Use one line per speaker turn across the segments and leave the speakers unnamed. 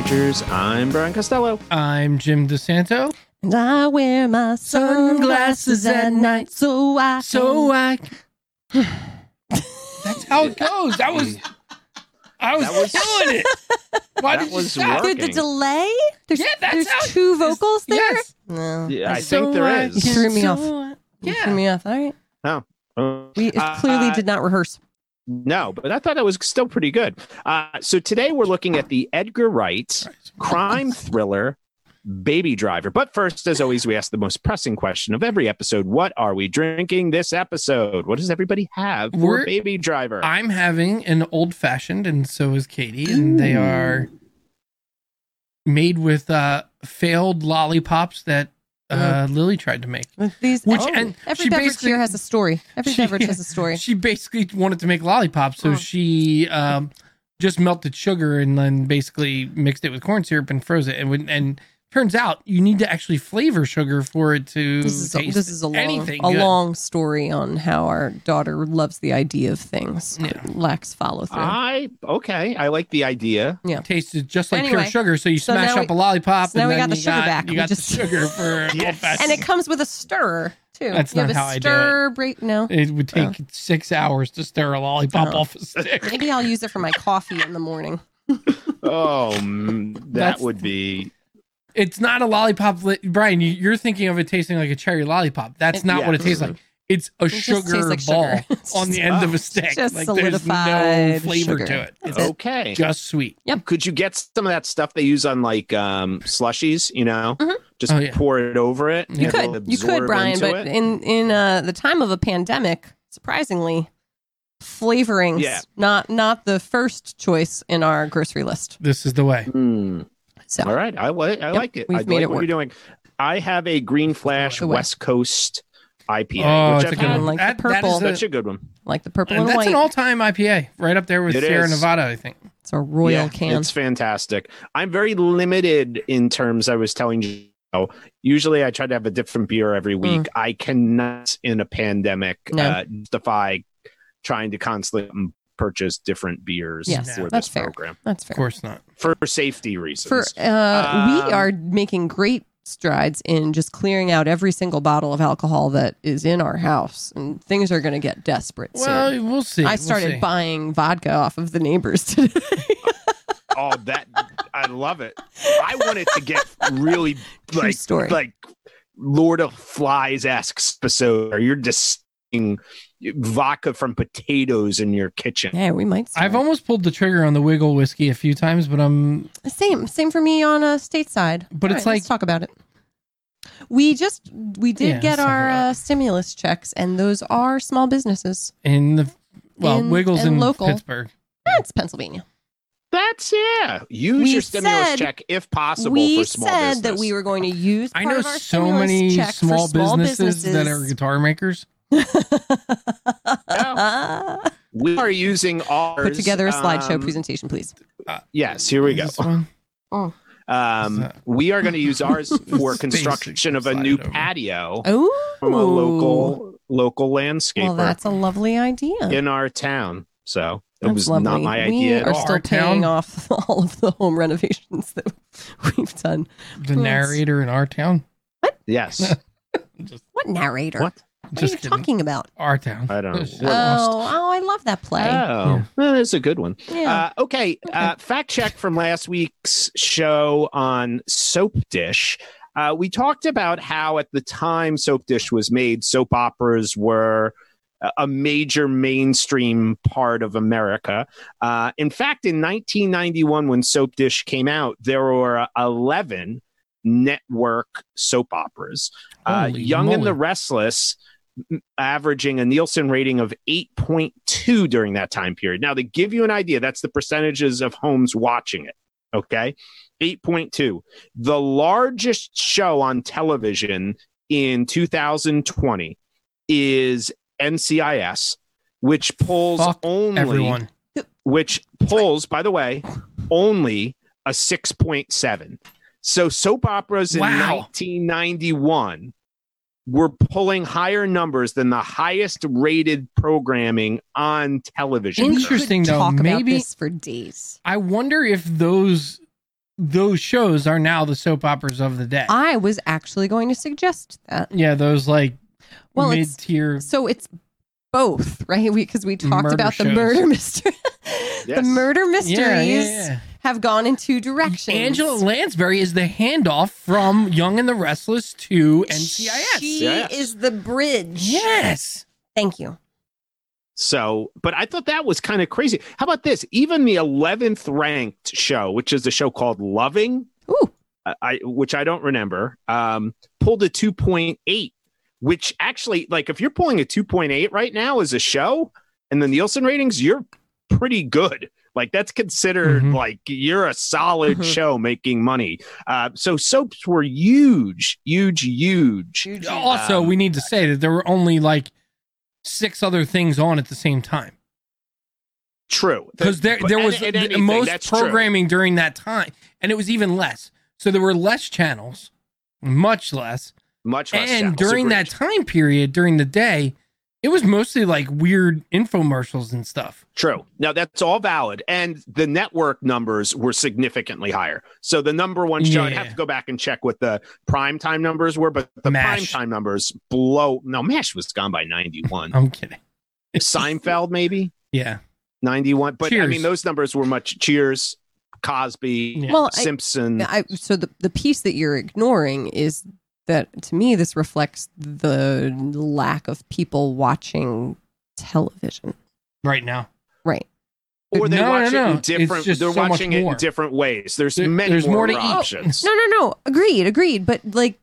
Majors. I'm Brian Costello.
I'm Jim DeSanto.
And I wear my sunglasses at night so I
So I. That's how it goes. That was. I was,
That was-
doing it. Why
that
did you
was
stop?
work.
The delay? There's,
Yeah, that's
there's
how-
two vocals there?
Yes.
No.
Yeah, I
So
think there
I
is.
You threw me
so
off.
I-
You
Yeah.
threw me off. All right.
Oh.
We
Uh,
clearly did not rehearse.
No, but I thought it was still pretty good. Uh, so today we're looking at the Edgar Wright crime thriller Baby Driver. But first, as always, we ask the most pressing question of every episode What are we drinking this episode? What does everybody have for
We're-
Baby Driver?
I'm having an old fashioned, and so is Katie, and they are made with uh, failed lollipops that uh, Lily tried to make.
With these,
Which
oh,
and
every
she
beverage
basically
here has a story. Every
She-
beverage has a story.
She basically wanted to make lollipops, so
Oh.
she um, just melted sugar and then basically mixed it with corn syrup and froze it. And when, and turns out you need to actually flavor sugar for it to
This is a,
taste
this is a long, a
good.
long story on how our daughter loves the idea of things,
Yeah.
lacks follow through.
I okay. I like the idea.
Yeah tasted just like
Anyway,
pure sugar. So you
so
smash up
we-
a lollipop,
so now
and
we
then
got the
you
sugar
got,
back.
You
We
got
just-
the sugar for
Yes.
and it comes with a stirrer too.
That's
you
not
have a
how I do it.
break. No,
It would take oh. six hours to stir a lollipop
Oh.
off a stick.
maybe I'll use it for my coffee in the morning.
Oh, that
That's-
would be.
It's not a lollipop, li- Brian. You, you're thinking of it tasting like a cherry lollipop. That's
It-
not
Yeah.
what it tastes like. It's a
just
sugar
like
ball
sugar.
On the
just-
end of a stick.
just
like there's no flavor
sugar.
to it. It's
That's it.
Okay.
just sweet. Yep.
Could you get some of that stuff they use on like um slushies, you know?
Mhm.
Just
Oh, yeah.
pour it over it.
You
You could, you could, Brian, but
it.
in in uh, the time of a pandemic, surprisingly, flavorings
Yeah.
not not the first choice in our grocery list.
This is the way.
Hmm.
So
All right, I like I like it.
we've
I
made
like
it
what
work.
you're doing. I have a Green Flash West Coast IPA,
Oh,
which
it's a
I've
good
had.
one.
Like
That- that
purple.
is a-
Such a good one.
like the purple
And
and,
that's
white.
an all-time IPA, right up there with
It
Sierra
is.
Nevada. I think.
it's a royal
yeah,
can.
It's fantastic. I'm very limited in terms. I was telling you. Usually, I try to have a different beer every week. I cannot, in a pandemic,
Mm. No.
uh, justify trying to constantly purchase different beers
Yes,
for
that's
this
fair.
program
That's fair.
Of course not.
For safety reasons.
For uh, we
Um,
are making great strides in just clearing out every single bottle of alcohol that is in our house, and things are going to get desperate
Well,
soon.
we'll see.
I
We'll
started
see.
buying vodka off of the neighbors today.
oh, that I love it. I want it to get really like
story.
like Lord of Flies esque episode, or you're just seeing vodka from potatoes in your kitchen.
yeah, we might. Start.
I've almost pulled the trigger on the Wigle whiskey a few times, but I'm
Same, same for me on a stateside.
But
All
it's
right, let's
like-
talk about it. We just we did
Yeah,
get our uh, stimulus checks, and those are small businesses.
in the well,
In-
Wigles
and
in
local.
Pittsburgh.
That's Pennsylvania.
That's yeah. Use
We
your stimulus
said-
check if possible
we
for small
said
business.
that we were going to use.
I know
of our
so many small,
small
businesses, that are guitar makers.
We are using ours.
Put together a slideshow
um,
presentation, please.
Yes, here we go.
This one?
Um, we are going to use ours for construction of a new
over.
patio
Oh,
from a local local landscaper
Well, that's a lovely idea.
in our town. So it
That's
was
lovely.
not my
we
idea at
are
all.
still
Our
paying
town?
off all of the home renovations that we've done.
The
Yes.
narrator in our town. What?
Yes,
Just,
What narrator?
What?
What are you
kidding.
talking about?
Our town.
I don't know.
We're
Oh,
lost.
oh, I love that play.
Oh,
Yeah.
well, that's a good one.
yeah.
Uh, okay, uh, fact check from last week's show on Soap Dish. Uh, we talked about how at the time Soapdish was made, soap operas were a- a major mainstream part of America. Uh, in fact, in 1991, when Soapdish came out, there were 11 network soap operas. Uh,
Holy
Young and the Restless m- averaging a Nielsen rating of 8.2 during that time period. Now, to give you an idea, that's the percentages of homes watching it. Okay. 8.2. The largest show on television in 2020 is NCIS, which pulls
Fuck
only
Everyone.
which pulls, by the way, only a 6.7. So soap operas in
Wow.
1991 were pulling higher numbers than the highest rated programming on television.
Interesting,
we
though.
Talk about
Maybe-
this for days.
I wonder if those those shows are now the soap operas of the day.
I was actually going to suggest that.
yeah, those like
Well, it's-
mid tier.
So it's both, right? Because we, talked
Murder
about the murder mystery.
Yes.
The murder mysteries
Yeah, yeah, yeah.
Have gone in two directions.
Angela Lansbury is the handoff from Young and the Restless to NCIS.
She
Yes.
is the bridge.
yes.
Thank you.
So, but I thought that was kind of crazy. How about this? Even the 11th ranked show, which is a show called Loving,
Ooh.
I, I which I don't remember, um, pulled a 2.8, which actually, like, if you're pulling a 2.8 right now as a show and the Nielsen ratings, you're pretty good. Like, that's considered
Mhm.
like you're a solid
Mhm.
show making money. Uh, so, soaps were huge, huge, huge.
Also,
Um,
we need to say that there were only like six other things on at the same time
True.
because there there was
and
the
anything,
most
that's true.
programming during that time, and it was even less. So there were less channels, much less,
Much less
and
channels,
during that time period, during the day, it was mostly like weird infomercials and stuff.
True. Now that's all valid, and the network numbers were significantly higher. So the number one show, I'd have to go back and check what the prime time numbers were, but the
MASH.
prime time numbers blow. No, Mash was gone by ninety one.
I'm kidding.
Seinfeld maybe
Yeah,
ninety one, but I mean those numbers were much. Cheers, Cosby,
Yeah.
Well, I,
Simpson.
I, so the the piece that you're ignoring is that to me this reflects the lack of people watching television.
right now.
Right.
or they
No,
watch
no,
it
no.
in
It's
different.
just
They're
so much
watching it in different ways. There's
There-
many
there's
more,
more to eat.
options.
Oh, no, no, no. Agreed, agreed. But like,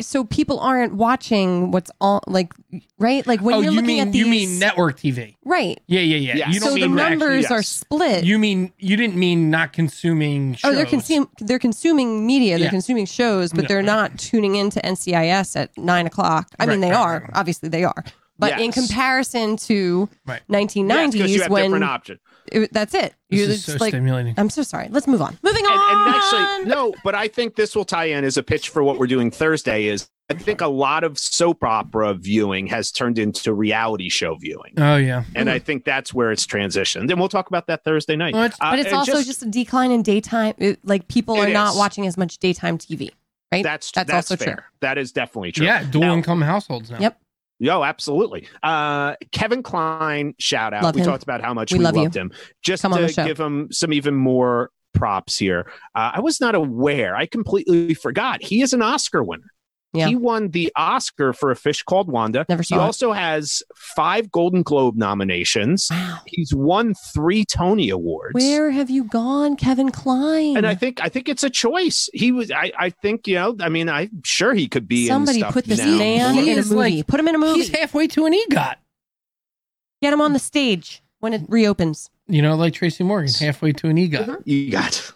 so people aren't watching what's on, like, right? Like when
oh,
you're
you
looking
mean
at these,
you mean network TV?
right?
Yeah, yeah, yeah.
Yes.
You don't
So the
mean actually-
numbers
yes.
are split.
You mean you didn't mean not consuming shows?
Oh, they're consuming they're consuming media, they're
Yeah.
consuming shows, but
No.
they're not tuning into NCIS at nine o'clock. I mean, they
right,
are
right.
obviously they are, but in comparison to
Right.
nineteen
Yes, 'cause you
nineties
have
when
different options.
It, that's it.
This
You're
is
just
so
like,
stimulating.
I'm so sorry. Let's move on. Moving
and,
on.
and actually no but i think this will tie in as a pitch for what we're doing thursday is i think a lot of soap opera viewing has turned into reality show viewing
oh yeah.
and i think that's where it's transitioned and we'll talk about that thursday night
Well, it's-
Uh,
but it's also just, a decline in daytime. It, like people
It
are not
is.
watching as much daytime TV, right?
that's
that's
that's,
also
fair
true.
that is definitely true
Yeah, dual
Now-
income households now.
Yep.
Yo, absolutely. Uh, Kevin Kline, shout out.
Love
we
him.
talked about how much
We
we,
love you.
loved him. Just
Come
to give him some even more props here. Uh, I was not aware. I completely forgot. He is an Oscar winner.
Yeah.
He won the Oscar for A Fish Called Wanda.
Never
He
it.
also has five Golden Globe nominations.
Wow.
He's won three Tony Awards.
Where have you gone, Kevin Kline?
and I think I think it's a choice. He was. I, I think you know. I mean, I'm sure he could be.
somebody
in stuff
put this
now.
man
He
in a movie.
like-
put him in a movie.
He's halfway to an EGOT.
Get him on the stage when it reopens.
You know, like Tracy Morgan, halfway to an EGOT.
Mhm.
You got.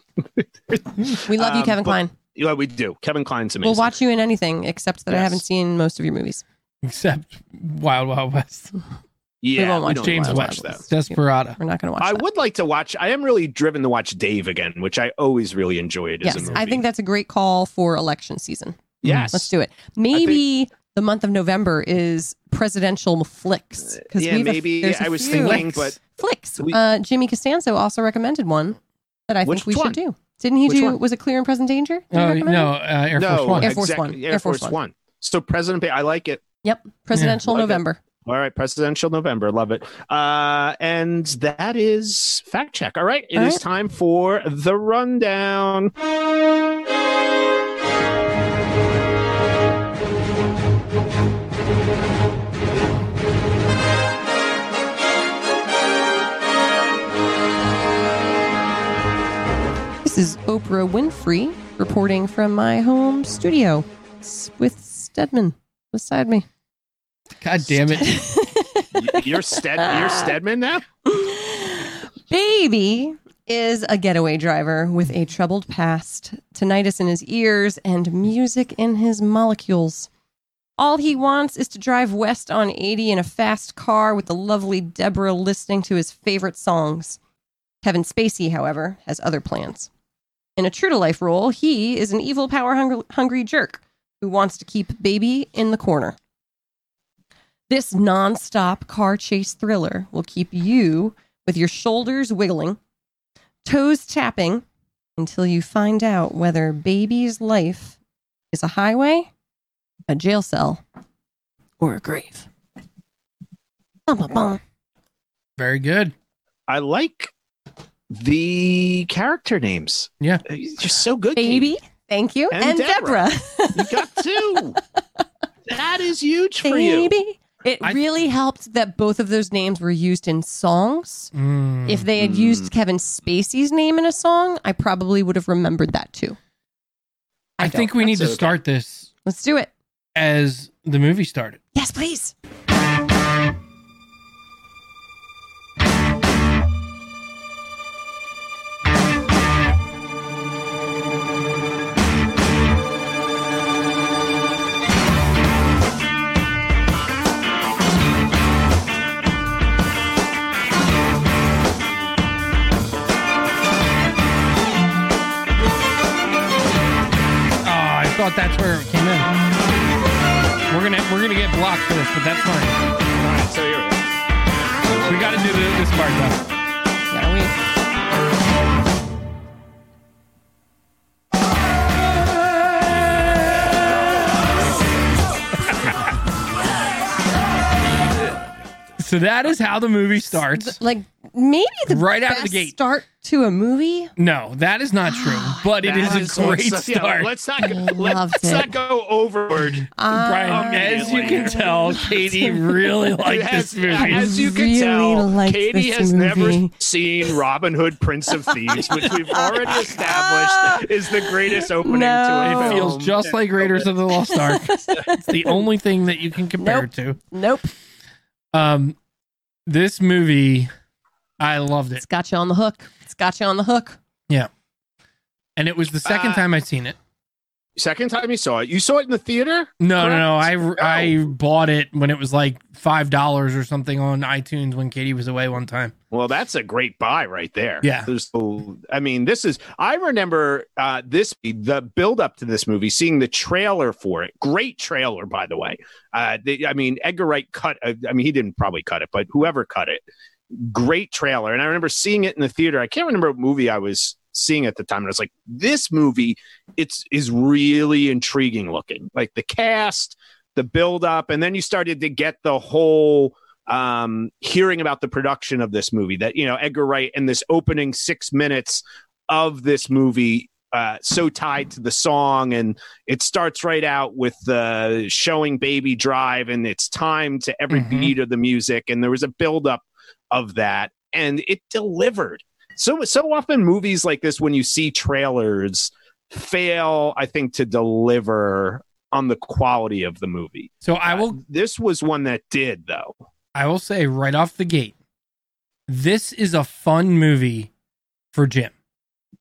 We love you,
Um,
Kevin
but-
Klein.
Yeah, we do. Kevin Kline's amazing.
We'll watch you in anything except that I haven't seen most of your movies.
Except Wild Wild West,
Yeah, we
won't watch
don't
James
wanna
West,
watch that.
Desperado.
We're not going to watch
I
that.
would like to watch. I am really driven to watch Dave again, which I always really enjoyed as a
Yes,
movie.
I think that's a great call for election season.
yes.
Let's do it. Maybe the month of November is presidential flicks because
Yeah, maybe
there's a
I was
few.
thinking, but
flicks.
We-
uh, Jimmy Costanzo also recommended one that I think we
one?
should do. Didn't he
Which
do?
one?
Was it Clear and Present Danger? Did he recommend
no,
it?
uh, Air
no,
Force One.
Air Force
exactly,
One.
Air,
Air
Force,
Force
One.
One.
So President, Ba- I like it.
Yep. Presidential
like it.
November.
All right, presidential November, love it. Uh, and that is fact check. All right, it is
All right.
time for the rundown.
This is Oprah Winfrey reporting from my home studio with Stedman beside me.
God damn it!
You're Sted, you're Stedman now.
Baby is a getaway driver with a troubled past, tinnitus in his ears, and music in his molecules. All he wants is to drive west on 80 in a fast car with the lovely Deborah listening to his favorite songs. Kevin Spacey, however, has other plans. In a true to life role, he is an evil, power hungry, hungry jerk who wants to keep Baby in the corner. This non stop car chase thriller will keep you with your shoulders wiggling, toes tapping, until you find out whether baby's life is a highway, a jail cell, or a grave. Bum, bum, bum.
Very good.
I like the character names.
Yeah.
Just so good. Katie.
Baby, thank you.
And
And,
Deborah.
Deborah.
You got two. that is huge for you.
Baby. It
I-
really helped that both of those names were used in songs.
Mm.
If they had
Mm.
used Kevin Spacey's name in a song, I probably would have remembered that too.
I,
I
think we need to
That's okay.
start this
Let's do it.
as the movie started.
Yes, please.
Get blocked for this, but that's fine.
All right, so here we go.
We got to do this part though.
Gotta wait.
So that is how the movie starts.
Like maybe the
Right out of the
best
gate.
start to a movie.
No, that is not true, but it is
That
a great
so- yeah,
start.
let's not go,
Loved
let's
it.
not go overboard.
Brian, as you can tell, Katie really liked
as,
this movie.
as you can
Really
tell,
like
Katie
this
has never
movie.
seen Robin Hood, Prince of Thieves, which we've already established is the greatest opening to a
No.
It feels just like Raiders of the Lost Ark. it's the only thing that you can compare it to.
Nope.
Um, this movie, I loved it,
It's got you on the hook. It's got you on the hook. Yeah.
And it was the second
Uh,
time I'd seen it.
Second time you saw it, you saw it in the theater.
No, no, no. I
correct?
I bought it when it was like five dollars or something on iTunes when Katie was away one time.
Well, that's a great buy right there.
Yeah.
There's, I mean, this is. I remember uh, this the build up to this movie, seeing the trailer for it. Great trailer, by the way. Uh, the, I mean, Edgar Wright cut. Uh, I mean, he didn't probably cut it, but whoever cut it, great trailer. And I remember seeing it in the theater. I can't remember what movie I was seeing at the time. And I was like, this movie, it's is really intriguing looking. Like the cast, the build up, and then you started to get the whole um, hearing about the production of this movie that you know Edgar Wright and this opening six minutes of this movie uh, so tied to the song and it starts right out with the showing baby drive and it's time to every
Mhm.
beat of the music and there was a buildup of that and it delivered. So so often movies like this when you see trailers fail i think to deliver on the quality of the movie.
So I will uh,
this was one that did though.
I will say right off the gate, this is a fun movie for Jim.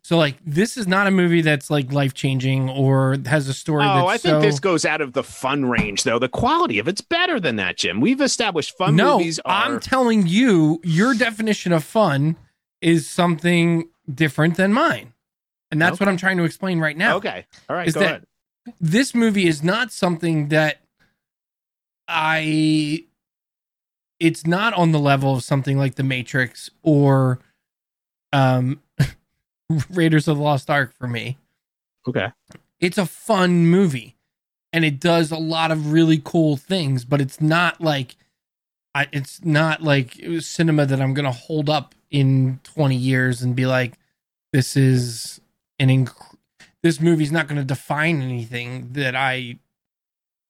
So like this is not a movie that's like life changing or has a story.
Oh, I think
so-
this goes out of the fun range, though. The quality of it's better than that, Jim. We've established fun
no,
movies are.
I'm telling you, your definition of fun is something different than mine, and that's what I'm trying to explain right now.
okay, all right,
Is
go ahead.
this movie is not something that I it's not on the level of something like The Matrix or um Raiders of the Lost Ark for me.
Okay,
It's a fun movie and it does a lot of really cool things, but it's not like I it's not like it cinema that I'm going to hold up in 20 years and be like this is an inc- this movie's not going to define anything that I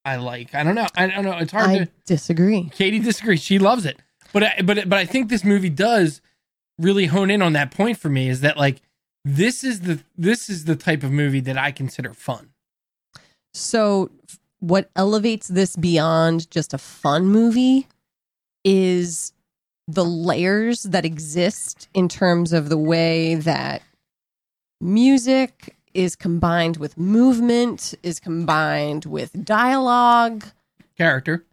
I like. I don't know. I don't know. It's hard
I
to
disagree.
Katie disagrees. She loves it, but I, but but I think this movie does really hone in on that point for me. Is that like this is the this is the type of movie that I consider fun.
So, what elevates this beyond just a fun movie is the layers that exist in terms of the way that music is combined with movement, is combined with dialogue,
Character.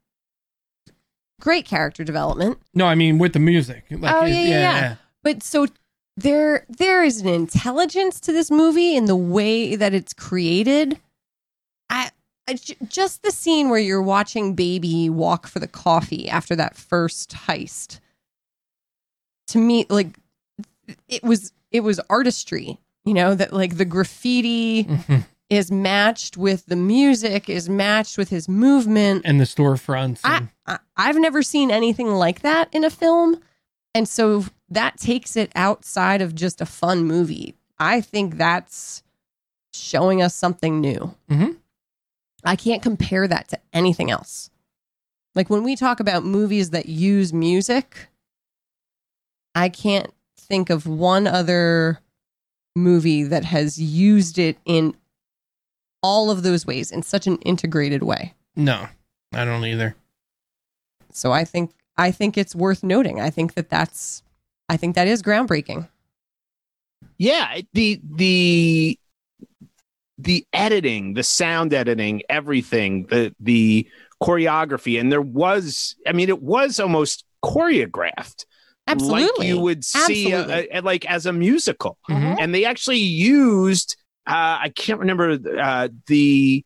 great character development.
No, I mean with the music. Like,
Oh,
it-
yeah, yeah, yeah. But so there there is an intelligence to this movie in the way that it's created. I, I just the scene where you're watching baby walk for the coffee after that first heist. To me like it was it was artistry. You know, that like the graffiti
Mhm.
is matched with the music, is matched with his movement.
and the storefronts.
I, I I've never seen anything like that in a film, and so that takes it outside of just a fun movie. I think that's showing us something new.
Mhm.
I can't compare that to anything else. Like when we talk about movies that use music, I can't think of one other movie that has used it in all of those ways in such an integrated way.
no, I don't either.
So I think I think it's worth noting. I think that that's I think that is groundbreaking.
yeah the the the editing the sound editing everything the the choreography and there was i mean it was almost choreographed
Absolutely.
like you would see uh,
Absolutely.
uh, like as a musical
Mhm.
and they actually used uh, I can't remember uh, the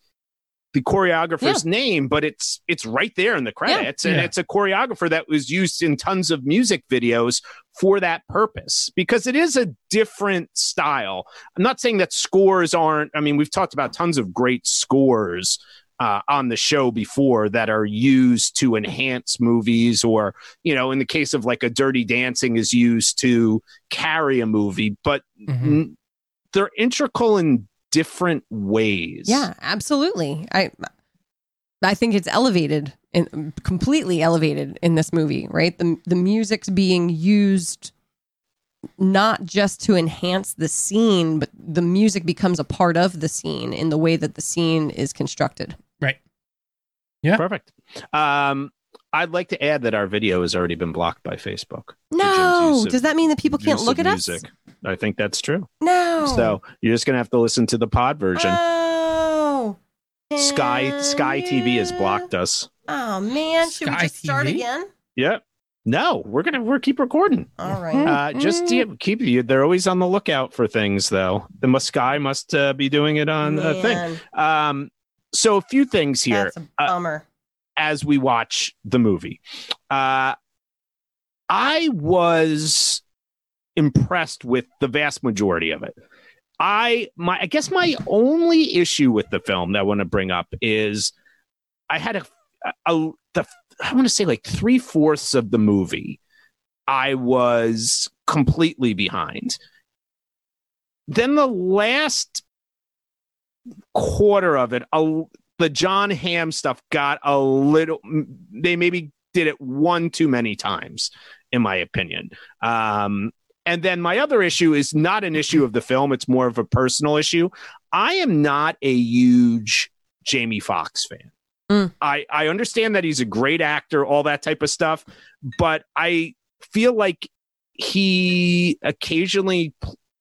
the choreographer's name, but it's it's right there in the credits, and
Yeah.
it's a choreographer that was used in tons of music videos for that purpose because it is a different style. I'm not saying that scores aren't. I mean, we've talked about tons of great scores. Uh, on the show before that are used to enhance movies or you know in the case of like a dirty dancing is used to carry a movie but
Mhm.
n- they're integral in different ways.
Yeah, absolutely. I I think it's elevated and completely elevated in this movie, right? The the music's being used not just to enhance the scene, but the music becomes a part of the scene in the way that the scene is constructed. Right.
Yeah.
Perfect. Um, I'd like to add that our video has already been blocked by Facebook.
No, does that mean that people can't look at
music.
us?
I think that's true.
No.
So you're just gonna have to listen to the pod version.
Oh.
Sky Sky TV has blocked us.
Oh man, should we
Sky
just start
TV?
again?
Yep. No, we're gonna we're keep recording.
All right.
Uh, just yeah, keep you. They're always on the lookout for things, though. The must Sky must uh, be doing it on a thing. Um, so a few things here.
That's a
Uh,
bummer.
as we watch the movie. Uh, I was impressed with the vast majority of it. I my I guess my only issue with the film that I want to bring up is I had a, a the I want to say like three fourths of the movie I was completely behind. Then the last quarter of it, a, the Jon Hamm stuff got a little. They maybe did it one too many times, in my opinion. Um, and then my other issue is not an issue of the film; it's more of a personal issue. I am not a huge Jamie Foxx fan.
Mm.
I I understand that he's a great actor, all that type of stuff, but I feel like he occasionally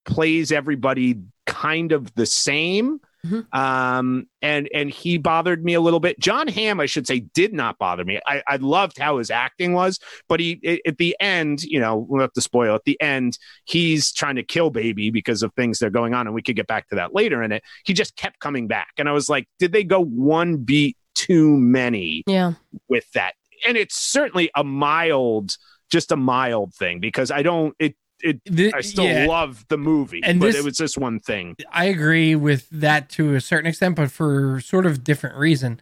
plays everybody kind of the same.
Mhm.
Um, and and he bothered me a little bit. Jon Hamm, I should say, did not bother me. I, I loved how his acting was, but he i- at the end, you know, we'll have to spoil. At the end, he's trying to kill baby because of things that are going on, and we could get back to that later in it. He just kept coming back, and I was like, did they go one beat too many?
Yeah.
with that. And it's certainly a mild, just a mild thing because I don't it it
Thi-
I still
yeah,
love the movie,
And
but
this-
it was just one thing.
I agree with that to a certain extent, but for sort of different reason.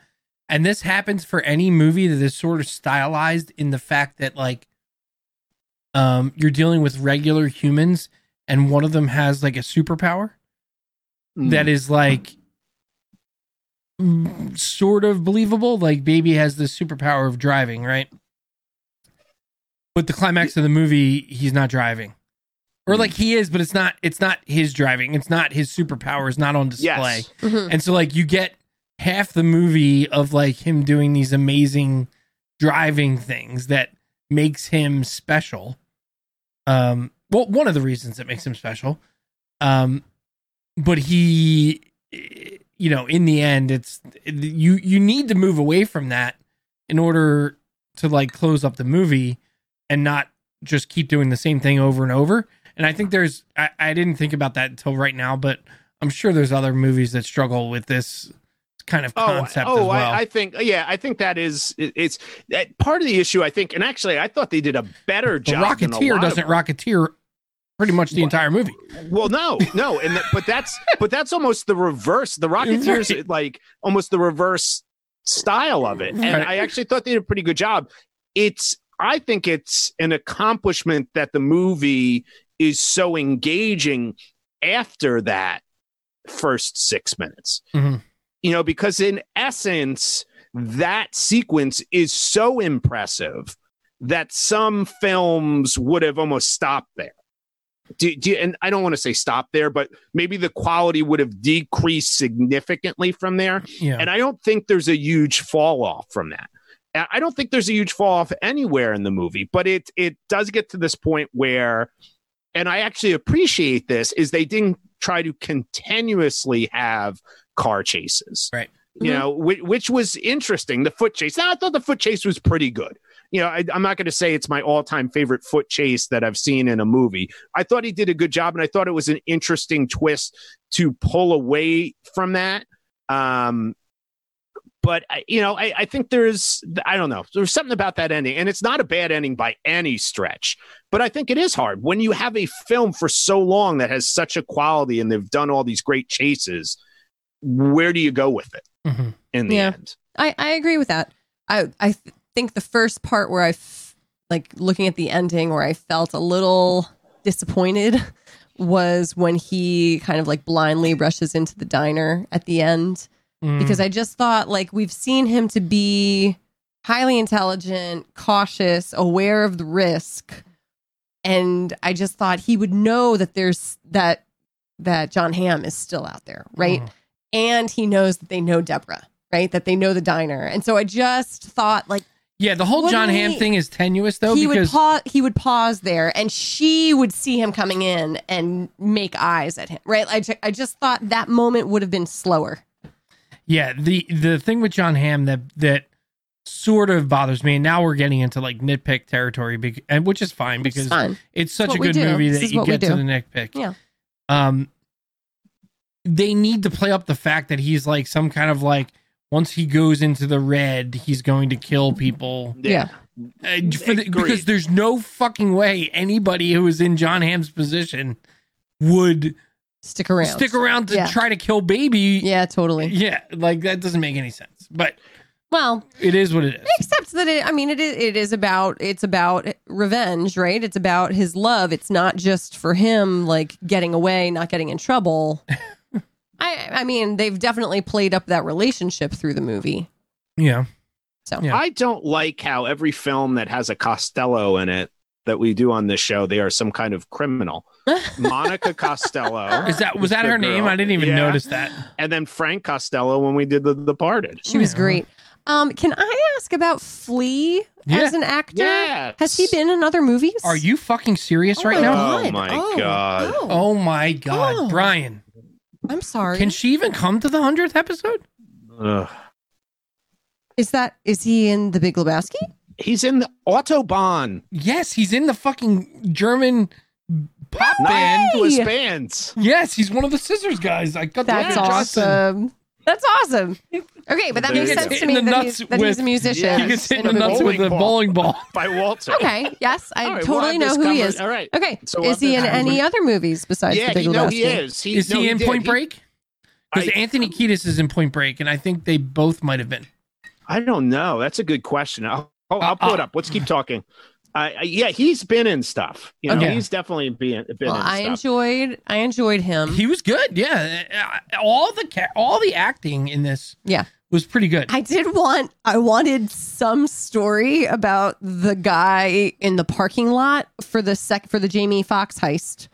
And this happens for any movie that is sort of stylized in the fact that like um you're dealing with regular humans and one of them has like a superpower
Mm.
that is like sort of believable. Like baby has the superpower of driving, right? But the climax of the movie, he's not driving. Or like he is, but it's not it's not his driving. It's not his superpowers not on display.
yes.
Mhm.
And so like you get half the movie of like him doing these amazing driving things that makes him special. Um well one of the reasons that makes him special. Um but he you know in the end it's you you need to move away from that in order to like close up the movie and not just keep doing the same thing over and over. And I think there's I, I didn't think about that until right now, but I'm sure there's other movies that struggle with this kind of
Oh,
concept
oh
as well.
I, I think yeah, I think that is it- it's that part of the issue. I think, and actually, I thought they did a better
the
job.
Rocketeer doesn't rocketeer pretty much the entire movie.
Well, no, no, and that, but that's but that's almost the reverse. The Rocketeers
Right.
like almost the reverse style of it, and
Right.
I actually thought they did a pretty good job. It's I think it's an accomplishment that the movie is so engaging after that first six minutes.
Mhm.
You know, because in essence, that sequence is so impressive that some films would have almost stopped there. Do, do, and I don't want to say stop there, but maybe the quality would have decreased significantly from there.
Yeah.
And I don't think there's a huge fall off from that. I I don't think there's a huge fall off anywhere in the movie, but it it does get to this point where, and I actually appreciate this, is they didn't try to continuously have car chases.
Right.
You
Mhm.
know, which, which was interesting. The foot chase. Now, I thought the foot chase was pretty good. You know, I, I'm not going to say it's my all time favorite foot chase that I've seen in a movie. I thought he did a good job, and I thought it was an interesting twist to pull away from that. Um, but I- you know, I, I think there's, I don't know, there's something about that ending, and it's not a bad ending by any stretch. But I think it is hard when you have a film for so long that has such a quality, and they've done all these great chases. Where do you go with it
Mhm.
in the
Yeah.
end?
I, I agree with that. I I th- think the first part where I f- like looking at the ending where I felt a little disappointed was when he kind of like blindly rushes into the diner at the end
Mm.
because I just thought like we've seen him to be highly intelligent, cautious, aware of the risk, and I just thought he would know that there's that that Jon Hamm is still out there, right?
Mhm.
And he knows that they know Deborah, right? That they know the diner, and so I just thought like
Yeah, the whole Jon Hamm
he-
thing is tenuous though
he
because
would pause. He would pause there, and she would see him coming in and make eyes at him, right? I ju- I just thought that moment would have been slower.
Yeah, the the thing with Jon Hamm that that sort of bothers me and now we're getting into like nitpick territory bec- and which is fine
Which is
because
fine.
it's such
what
a good movie
This
that
is
you get to the nitpick.
Yeah.
Um they need to play up the fact that he's like some kind of like once he goes into the red, he's going to kill people.
Yeah.
Uh, the, because there's no fucking way anybody who is in Jon Hamm's position would
Stick around.
stick around to
Yeah.
try to kill baby.
Yeah, totally.
Yeah, like that doesn't make any sense. But
Well,
it is what it is.
except that it. I mean, it is. It is about. It's about revenge, right? It's about his love. It's not just for him, like getting away, not getting in trouble. I. I mean, they've definitely played up that relationship through the movie.
Yeah.
So
Yeah.
I don't like how every film that has a Costello in it that we do on this show, they are some kind of criminal. Monica Costello.
Is that was that
the
her name? I didn't even
Yeah.
notice that.
And then Frank Costello when we did The Departed.
she was
Yeah.
great. Um, can I ask about Flea
Yeah.
as an actor?
Yes.
Has he been in other movies?
Are you fucking serious
Oh
right now?
God.
Oh my
Oh.
God.
Oh,
Oh my god,
Oh.
Brian.
I'm sorry.
Can she even come to the 100th episode?
Ugh.
is that is he in the Big Lebowski?
He's in the Autobahn.
Yes, he's in the fucking German pop band.
Nicholas Bands.
Yes, he's one of the scissors guys. I got that.
That's
the
awesome. That's awesome. Okay, but that makes sense to me
the
that,
nuts
he's, that he's a musician.
Yeah.
He gets hit in
in
the nuts with a
Bowling
bowling ball.
by Walter.
Okay, yes, I
All right,
totally
we'll
know
this
who he is.
All right.
Okay,
So
is he in
we'll
any
to-
other movies besides
Yeah,
the Big
he, no, he is. He,
Is
no,
he in
did.
Point Break? Because Anthony Kiedis is in Point Break, and I think they both might have been.
I don't know. That's a good question. I'll, I'll, I'll
Uh,
pull it
uh,
up. Let's keep talking. Uh, yeah, he's been in stuff. You know,
Okay.
he's definitely been, been
Well,
in
I
stuff.
enjoyed. I enjoyed him.
He was good. Yeah, all the all the acting in this,
Yeah.
was pretty good.
I did want. I wanted some story about the guy in the parking lot for the sec for the Jamie Foxx heist.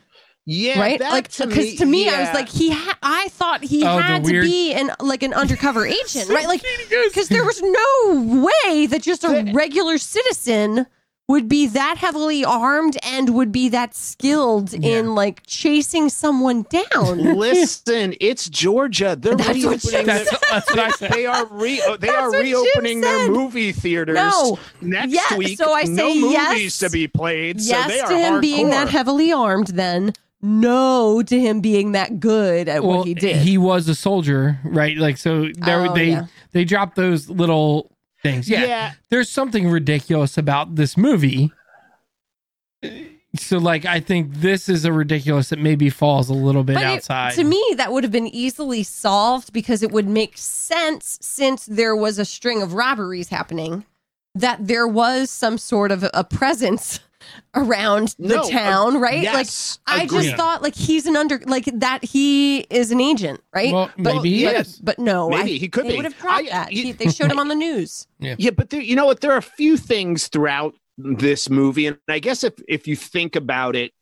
yeah,
right?
that
like,
to
because
me,
to me, I was like, he. Ha- I thought he
Oh, the
had to
weird-
be an like an undercover agent, right? Like, because there was no way that just a regular citizen would be that heavily armed and would be that skilled
Yeah.
in like chasing someone down.
Listen, it's Georgia. They're
That's what
reopening.
Jim
that's, that's what I said.
they are re- oh, they are reopening their movie theaters
No.
next
Yeah,
week.
so I
no
say
movies
yes.
to be played.
yes
so they are
to him being that heavily armed, then no to him being that good at
well,
what he did.
He was a soldier, right? Like so, there
Oh,
they
yeah.
they dropped those little things. Yeah,
yeah.
there's something ridiculous about this movie So like I think this is a ridiculous that maybe falls a little bit
But it-
outside.
to me, that would have been easily solved because it would make sense since there was a string of robberies happening, that there was some sort of a presence around the
No,
town,
uh,
right?
yes,
like I just thought like he's an under like that he is an agent, right?
Well,
but,
maybe he
but,
is.
but no,
Maybe
I-
he could
they
be.
would have dropped
I-
that.
you-
He- they showed him on the news.
Yeah, but there, you know what? There are a few things throughout this movie, and I guess if if you think about it,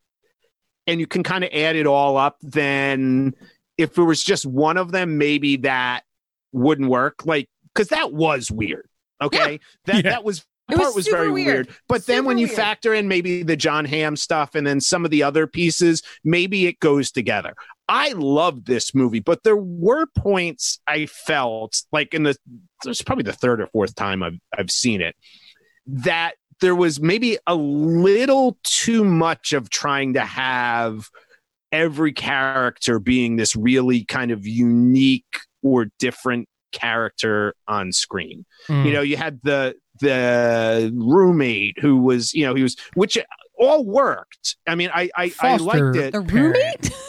and you can kind of add it all up, then if it was just one of them, maybe that wouldn't work. Like because that was weird. Okay, that
Yeah.
that was.
It
part
was
was, very
weird.
weird. But then when you
weird.
factor in maybe the Jon Hamm stuff and then some of the other pieces, maybe it goes together. I loved this movie, but there were points I felt like in the there's probably the third or fourth time I've I've seen it that there was maybe a little too much of trying to have every character being this really kind of unique or different character on screen.
Mm.
You know, you had the the roommate who was, you know, he was which all worked. I mean, I I, I liked it.
The roommate?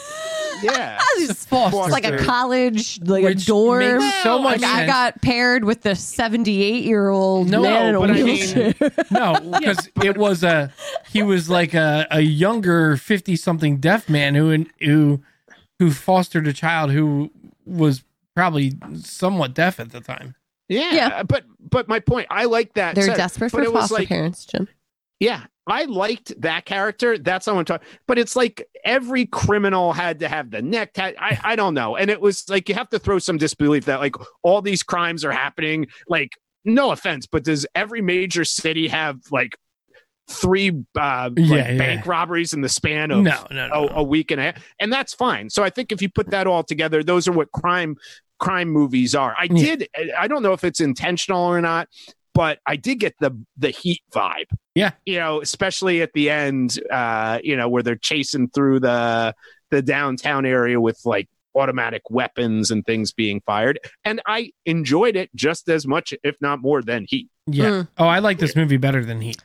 Yeah.
It's
Foster.
like a college, like
Which
a dorm.
makes so much
Like I got paired with the 78 year old
No,
man in a
but I mean-
No, because it was a he was like a, a younger fifty something deaf man who who who fostered a child who was probably somewhat deaf at the time.
Yeah,
Yeah.
but but my point, I like that.
They're
set,
desperate for
it was
foster
like,
parents, Jim.
Yeah, I liked that character. That's not what I'm talking. But it's like every criminal had to have the neck tat. I I don't know, and it was like you have to throw some disbelief that like all these crimes are happening. Like, no offense, but does every major city have like three uh, like
Yeah, yeah.
bank robberies in the span of
No, no, no.
a, a week and a half, and that's fine. So I think if you put that all together, those are what crime crime movies are. I
Yeah.
did. I don't know if it's intentional or not, but I did get the the heat vibe.
Yeah.
you know, especially at the end, uh, you know, where they're chasing through the the downtown area with like automatic weapons and things being fired, and I enjoyed it just as much, if not more, than Heat.
Yeah.
Mm.
Oh, I like this movie better than Heat.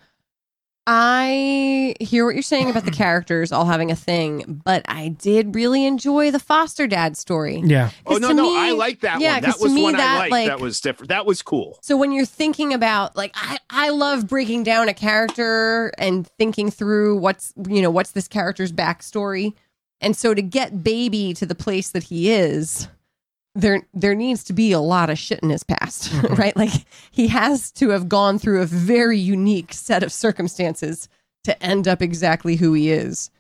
I hear what you're saying about the characters all having a thing, but I did really enjoy the foster dad story.
Yeah.
Oh
'Cause
no,
to
no,
me-
I like that
yeah,
one.
'cause
That
to
was
me
one
that,
I liked.
like-
that was different. That was cool.
So when you're thinking about like I, I love breaking down a character and thinking through what's you know what's this character's backstory. And so to get baby to the place that he is, there there needs to be a lot of shit in his past, right? Like he has to have gone through a very unique set of circumstances to end up exactly who he is.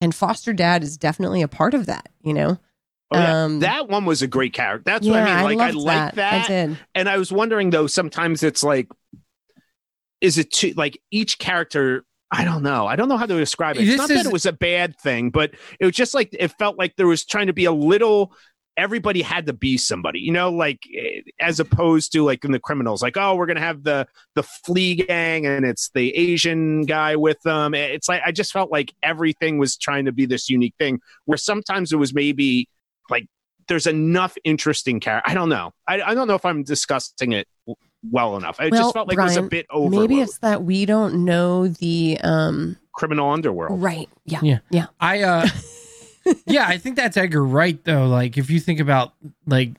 And foster dad is definitely a part of that, you know.
Oh, yeah.
Um,
that one was a great character. That's
yeah,
what I mean. Like I,
loved
like that.
I did.
and I was wondering though, sometimes it's like, is it too like each character? I don't know. I don't know how to describe it. It's
This
not
is-
that it was a bad thing, but it was just like it felt like there was trying to be a little. Everybody had to be somebody, you know, like eh, as opposed to like in the criminals, like oh, we're gonna have the the flea gang and it's the Asian guy with them. It's like I just felt like everything was trying to be this unique thing. Where sometimes it was maybe like there's enough interesting character. I don't know. I, I don't know if I'm discussing it well enough. It
Well,
just felt like it was a bit over.
Maybe it's that we don't know the um
criminal underworld.
right. Yeah.
Yeah.
Yeah.
I uh yeah, I think that's Edgar Wright though. Like if you think about like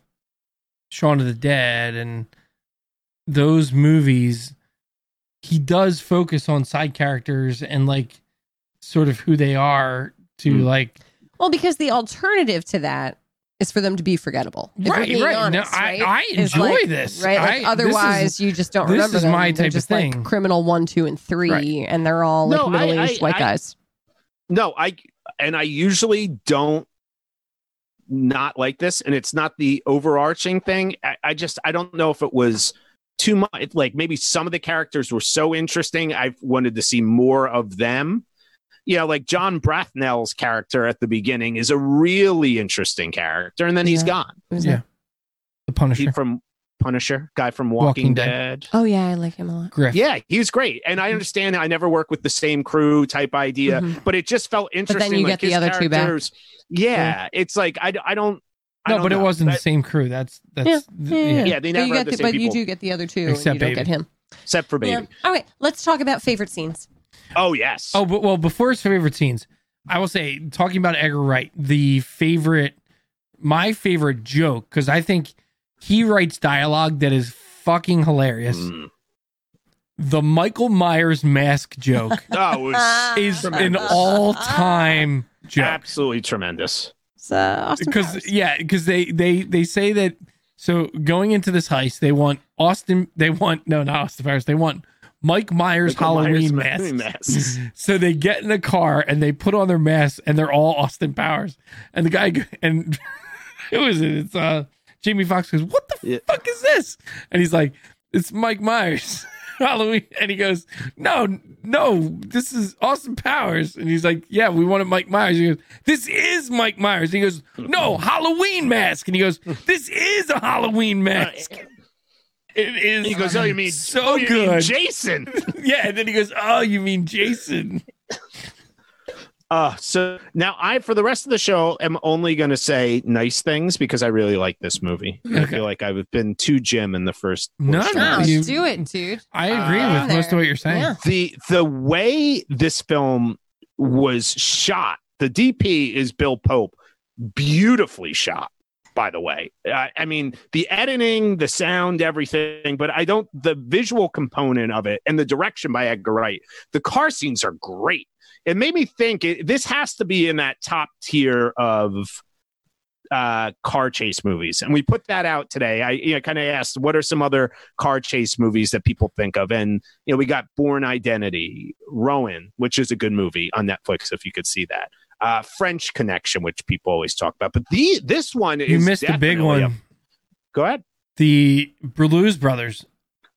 Shaun of the Dead and those movies, he does focus on side characters and like sort of who they are to
Mm.
like
Well, because the alternative to that is for them to be forgettable.
Right, right.
honest,
no,
right?
I, I enjoy
like-
this.
Right. Like
I- this
otherwise,
is-
you just don't
this
remember
is
them.
my
They're
type of thing.
like criminal one, two, and three,
Right.
and they're all like
No,
middle-aged white
I-
guys.
No, I and I usually don't not like this, and it's not the overarching thing. I, I just I don't know if it was too much. Like maybe some of the characters were so interesting, I wanted to see more of them. You know, like Jon Bernthal's character at the beginning is a really interesting character, and then he's gone.
Yeah.
that?
the
He from Punisher, guy from Walking,
Walking Dead.
Dead.
Oh yeah, I like him a lot.
Griff.
Yeah, he was great, and I understand. I never work with the same crew type idea,
Mhm.
but it just felt interesting.
But then you
like
get the other two back.
characters- Yeah, it's like I, I don't. I
No,
don't
but it wasn't the same crew. That's that's
Yeah, yeah, yeah.
Yeah, they
But
never
you
had
get
the
the,
same
but you do get the other two,
Except
and you don't
Baby.
get him.
except for
Yeah.
baby.
All right, let's talk about favorite scenes.
Oh yes.
Oh, but well, before his favorite scenes, I will say, talking about Edgar Wright, the favorite, my favorite joke, because I think he writes dialogue that is fucking hilarious.
Mm.
The Michael Myers mask joke
it was
is an all-time joke.
absolutely tremendous.
It's, uh,
because yeah, because they they they say that. So going into this heist, they want Austin. They want no, not Austin Powers. They want Mike Myers
Michael
Halloween
ma-
mask.
masks.
So they get in a car and they put on their masks and they're all Austin Powers. And the guy and who is it? It's uh Jamie Foxx goes, What the
Yeah.
fuck is this? And he's like, It's Mike Myers. Halloween and he goes, No, no, this is Austin Powers. And he's like, Yeah, we wanted Mike Myers. He goes, This is Mike Myers. And he goes, No, Halloween mask. And he goes, This is a Halloween uh, mask. It is
He goes, "Oh, you mean
so
oh, you mean
good.
Jason?"
yeah, and then he goes, Oh, you mean Jason?
Uh, so now I, for the rest of the show, am only going to say nice things because I really like this movie. I feel like I've been too Jim in the first.
No, no,
No,
you-
do it, dude.
I agree
Uh,
with most of what you're saying.
Yeah.
the the way this film was shot the dp is bill pope beautifully shot by the way I, I mean the editing the sound everything but i don't the visual component of it and the direction by edgar wright the car scenes are great it made me think it, this has to be in that top tier of uh car chase movies. And we put that out today. I you know, kind of asked what are some other car chase movies that people think of? And you know we got Bourne identity Ronin which is a good movie on netflix if you could see that. Uh french connection which people always talk about. But the this one
You
is
missed a big one.
a- go ahead.
The Blues Brothers.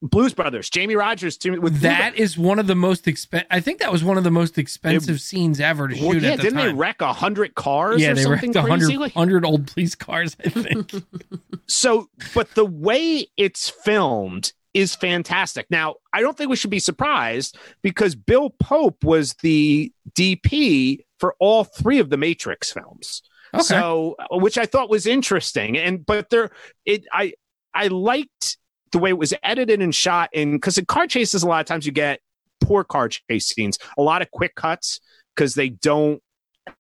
Blues brothers jamie rogers Jimmy- with
That is one of the most expen I think that was one of the most expensive scenes ever to shoot
well, yeah
at the
didn't they wreck a hundred cars
yeah,
or
they
something
wrecked hundred hundred old police cars, I think.
so but the way it's filmed is fantastic. Now i don't think we should be surprised because bill pope was the dp for all three of the matrix films.
Okay.
so which i thought was interesting and but there it i i liked the way it was edited and shot and because in car chases a lot of times you get poor car chase scenes a lot of quick cuts because they don't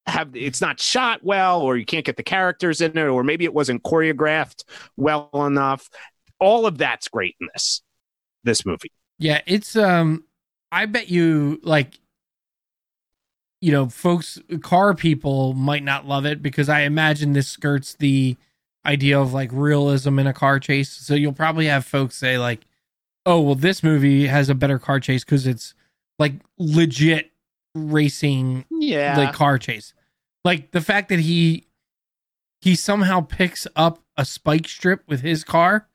have it's not shot well or you can't get the characters in it or maybe it wasn't choreographed well enough. All of that's great in this this movie.
Yeah, it's um I bet you like you know, folks car people might not love it because I imagine this skirts the idea of like realism in a car chase. So you'll probably have folks say like, "Oh, well this movie has a better car chase cuz it's like legit racing
yeah
like car chase." Like the fact that he he somehow picks up a spike strip with his car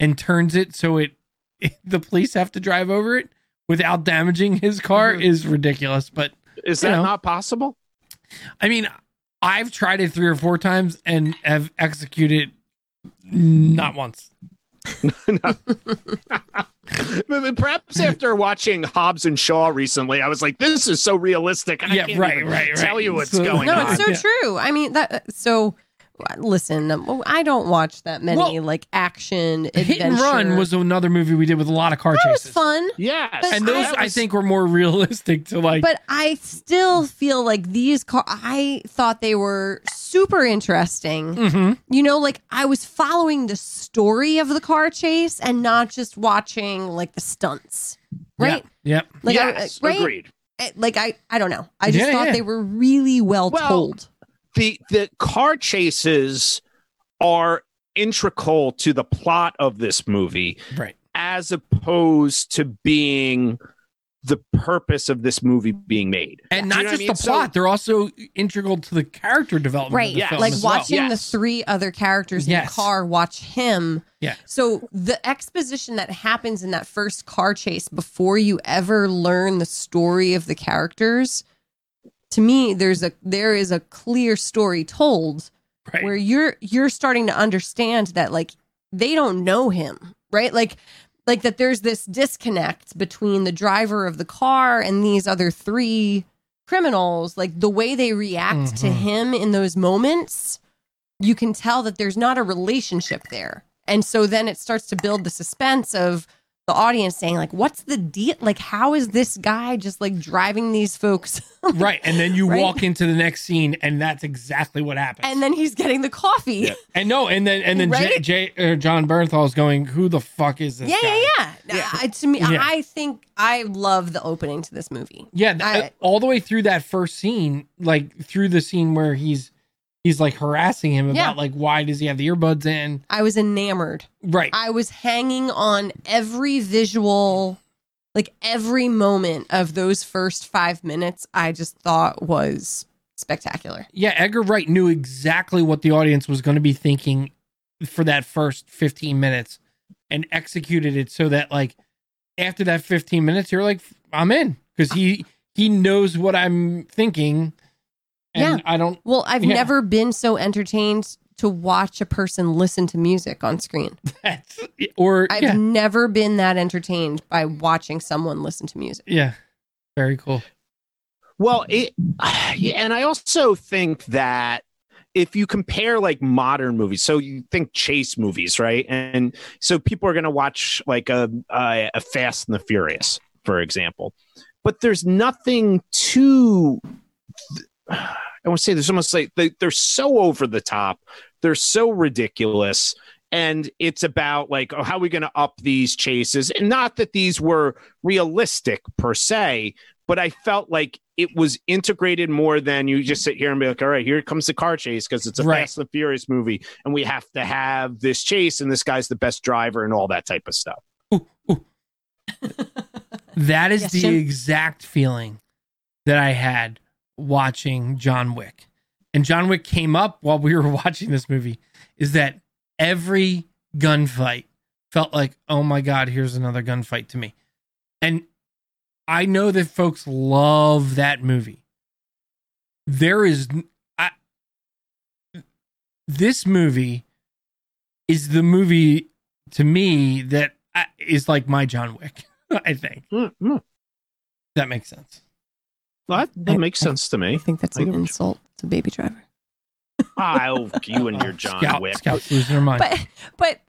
and turns it so it the police have to drive over it without damaging his car
Mhm.
is ridiculous. But
is that
know.
not possible
I mean, I've tried it three or four times and have executed not once.
Perhaps after watching Hobbs and Shaw recently, I was like, "This is so realistic." I
Yeah,
can't
right,
even
right, right.
Tell you what's
So-
going
No,
on.
it's so
Yeah.
true. I mean that. So, listen, I don't watch that many
Well,
like action adventure.
Hit and Run was another movie we did with a lot of car
that was
chases.
fun, yeah,
And those
that
I
was-
think were more realistic to like
but I still feel like these car. I thought they were super interesting.
Mhm.
You know, like I was following the story of the car chase and not just watching like the stunts, right?
Yep.
Like, I-
yes,
right?
agreed.
Eh, Like I, I don't know. I just
Yeah,
thought
yeah.
they were really well,
Well,
told.
The the car chases are integral to the plot of this movie
Right.
as opposed to being the purpose of this movie being made
And
Do
not
you know
just
I mean?
the
So-
plot, they're also integral to the character development.
Right.
Of the
Yeah,
film
like
as well.
watching the three other characters in
Yes.
the car watch him.
Yeah.
So the exposition that happens in that first car chase before you ever learn the story of the characters, to me, there's a there is a clear story told
Right.
where you're you're starting to understand that like they don't know him, right? Like like that there's this disconnect between the driver of the car and these other three criminals, like the way they react to
Mhm.
him in those moments, you can tell that there's not a relationship there. And so then it starts to build the suspense of the audience saying like what's the deal like how is this guy just like driving these folks
right and then you
Right.
walk into the next scene and that's exactly what happens
and then he's getting the coffee
Yeah.
and no and then and then
Right?
Jay, Jay, uh, Jon Bernthal's going who the fuck is this
yeah,
guy?
yeah yeah I- to me
Yeah.
i think i love the opening to this movie
Yeah,
I-
uh, all the way through that first scene, like through the scene where he's he's like harassing him about
Yeah.
like why does he have the earbuds in?
i was enamored
Right.
i was hanging on every visual like every moment of those first five minutes i just thought was spectacular
yeah, Edgar Wright knew exactly what the audience was going to be thinking for that first 15 minutes and executed it so that like after that 15 minutes you're like I'm in cuz he he knows what I'm thinking and I don't
Well, I've
Yeah.
never been so entertained to watch a person listen to music on screen.
that's or
I've
yeah.
never been that entertained by watching someone listen to music.
Yeah. Very cool.
Well, it, yeah, and I also think that if you compare like modern movies, so you think chase movies, right? And so people are going to watch like a, a a Fast and the Furious, for example, but there's nothing too. I want to say there's almost like they, they're so over the top, they're so ridiculous, and it's about like, oh, how are we going to up these chases? And not that these were realistic per se, but I felt like it was integrated more than you just sit here and be like, all right, here comes the car chase because it's a
Right.
Fast and Furious movie, and we have to have this chase, and this guy's the best driver, and all that type of stuff.
That is
Yes,
the
Jim?
exact feeling that I had watching John Wick. And John Wick came up while we were watching this movie is that every gunfight felt like, oh my God, here's another gunfight to me. And I know that folks love that movie. There is, I, this movie is the movie to me that I, is like my John Wick, I think.
Mm, mm.
That makes sense.
Well, that, that
I-
makes
I-
sense to me.
I think that's
I
an
get what you-
insult to Baby Driver.
Oh, you and your John
Scout,
Wick.
Scout's losing her mind.
But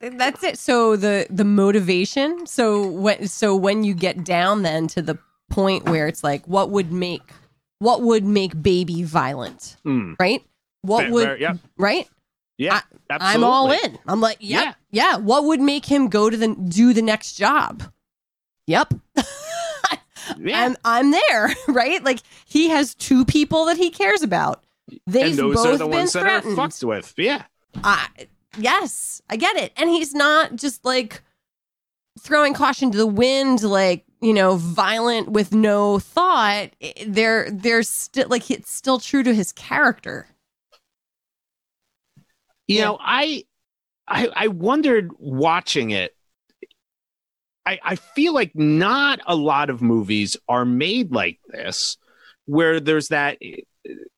but that's it. So the the motivation. So when so when you get down then to the point where it's like, what would make what would make baby violent,
Mm.
right? What
Fair-
would
fair, yeah.
right?
Yeah,
I'm all in. I'm like, yep, yeah. What would make him go to the do the next job? Yep.
Yeah,
I'm I'm there, right? Like he has two people that he cares about. They've
and those
both
are the
been
ones that are
threatened.
fucked with. Yeah,
I, yes, I get it. And he's not just like throwing caution to the wind, like you know, violent with no thought. There, there's still like it's still true to his character.
you
Yeah.
know, I, I, I wondered watching it. I, I feel like not a lot of movies are made like this, where there's that.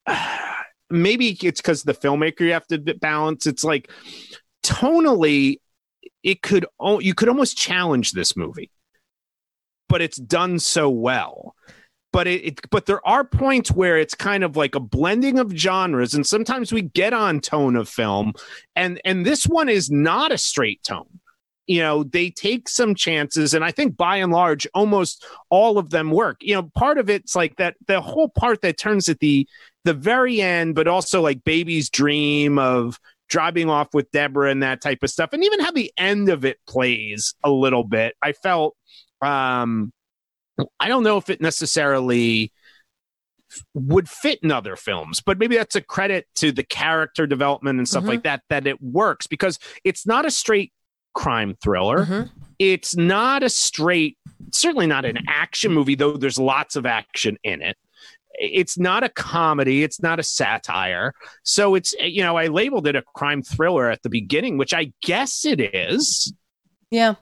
Maybe it's because the filmmaker you have to balance. It's like tonally, it could you could almost challenge this movie, but it's done so well. But it, it but there are points where it's kind of like a blending of genres, and sometimes we get on tone of film, and and this one is not a straight tone. You know, they take some chances, and I think by and large, almost all of them work. You know, part of it's like that the whole part that turns at the the very end, but also like baby's dream of driving off with Deborah and that type of stuff, and even how the end of it plays a little bit. I felt um I don't know if it necessarily would fit in other films, but maybe that's a credit to the character development and stuff
Mhm.
like that, that it works because it's not a straight crime thriller.
Mhm.
It's not a straight, certainly not an action movie, though there's lots of action in it. It's not a comedy. It's not a satire. So it's, you know, I labeled it a crime thriller at the beginning, which I guess it is.
Yeah.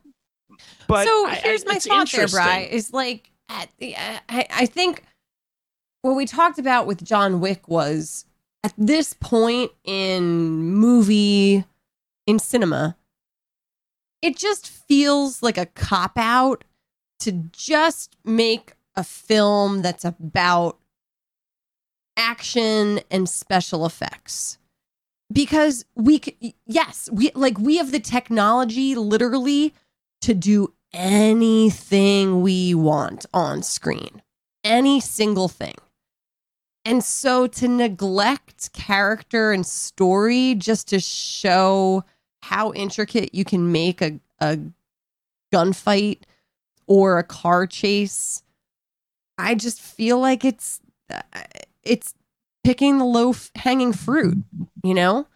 But
so
I- I-
here's my thought there. Bry. Is like at the, I, I think what we talked about with John Wick was at this point in movie in cinema, it just feels like a cop out to just make a film that's about action and special effects because we yes we like we have the technology literally to do anything we want on screen, any single thing. And so to neglect character and story just to show how intricate you can make a, a gunfight or a car chase, I just feel like it's uh, it's picking the low hanging fruit, you know?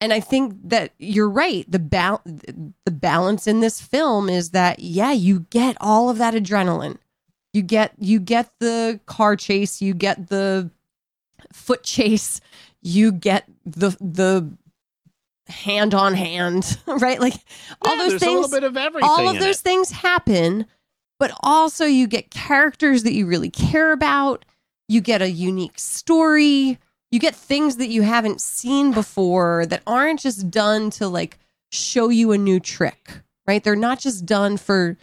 And I think that you're right. The bal- the balance in this film is that yeah, you get all of that adrenaline. You get you get the car chase, you get the foot chase, you get the the hand on hand, right? Like all
Yeah,
those things
a little bit of
all of those
it.
things happen, but also you get characters that you really care about. You get a unique story. You get things that you haven't seen before that aren't just done to like show you a new trick, right? They're not just done for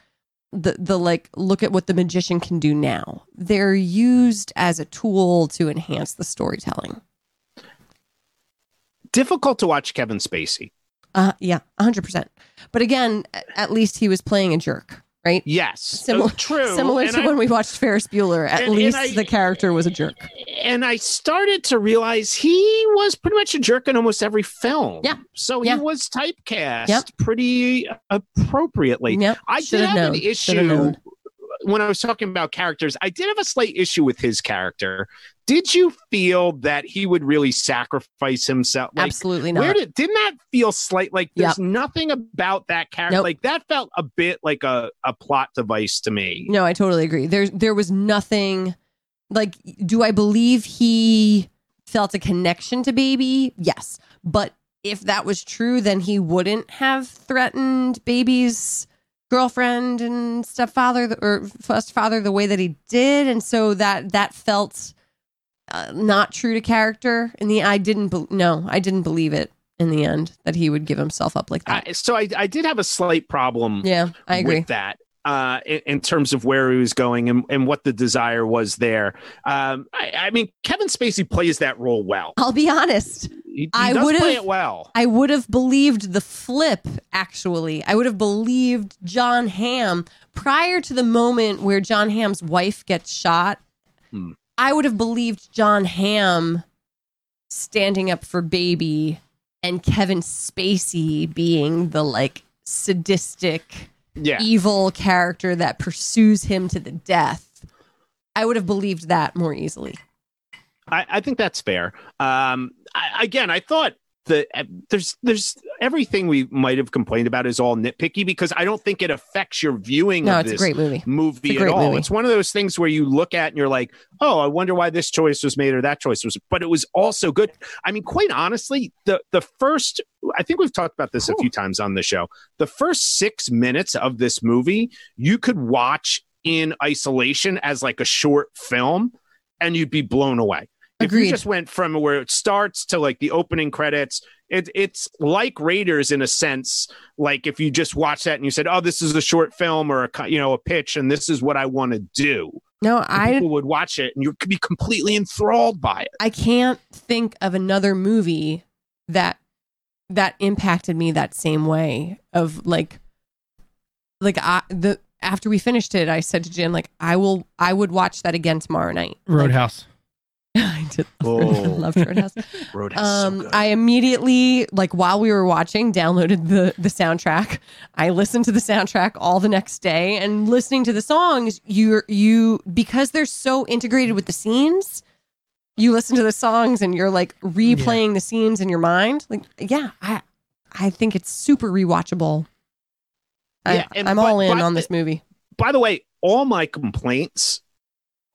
the the like look at what the magician can do now. They're used as a tool to enhance the storytelling.
Difficult to watch Kevin Spacey.
Uh yeah, 100%. But again, at least he was playing a jerk, right?
Yes,
Similar,
true.
similar
And
to
I-
when we watched Ferris Bueller. At
And- and
least
I-
the character was a jerk.
and I started to realize he was pretty much a jerk in almost every film.
Yeah.
So
Yeah.
he was typecast
Yep.
pretty appropriately.
Yep.
I
Should
did
have known.
an issue. When I was talking about characters. I did have a slight issue with his character. Did you feel that he would really sacrifice himself? Like,
Absolutely
where
not.
did didn't that feel slight? Like there's nothing about that character.
Nope.
Like that felt a bit like a, a plot device to me.
no, I totally agree. There, there was nothing. Like, do I believe he felt a connection to Baby? Yes, but if that was true, then he wouldn't have threatened Baby's girlfriend and stepfather or first father the way that he did, and so that that felt uh, not true to character. In the, I didn't. Be- no, I didn't believe it in the end that he would give himself up like that.
I, so I, I did have a slight problem
yeah, I agree.
with that uh, in, in terms of where he was going and, and what the desire was there. Um, I, I mean, Kevin Spacey plays that role well.
I'll be honest.
He, he
I
does play it well.
I would have believed the flip, actually. I would have believed Jon Hamm prior to the moment where Jon Hamm's wife gets shot.
Hmm.
I would have believed John Hamm standing up for baby and Kevin Spacey being the like sadistic,
Yeah.
evil character that pursues him to the death. I would have believed that more easily.
I, I think that's fair. Um, I, again, I thought that uh, there's there's everything we might have complained about is all nitpicky because I don't think it affects your viewing
No,
of
it's a
this
great movie.
movie at all.
movie.
It's one of those things where you look at and you're like, oh, I wonder why this choice was made or that choice was. But it was also good. I mean, quite honestly, the the first I think we've talked about this a few times on the show. The first six minutes of this movie, you could watch in isolation as like a short film, and you'd be blown away. If you just went from where it starts to like the opening credits, it, it's like Raiders in a sense. Like if you just watch that and you said, "Oh, this is a short film or a you know a pitch, and this is what I want to do,"
No,
And
I
people would watch it and you could be completely enthralled by it.
I can't think of another movie that that impacted me that same way of like like I the after we finished it I said to Jim like I will I would watch that again tomorrow night. Like,
Roadhouse.
I did love, loved Roadhouse.
Roadhouse,
Um,
so.
I immediately, like while we were watching, downloaded the the soundtrack. I listened to the soundtrack all the next day, and listening to the songs, you you because they're so integrated with the scenes. You listen to the songs and you're like replaying the scenes in your mind. Like, yeah, I I think it's super rewatchable.
Yeah,
I,
but-
all in on
the-
this movie.
By the way, all my complaints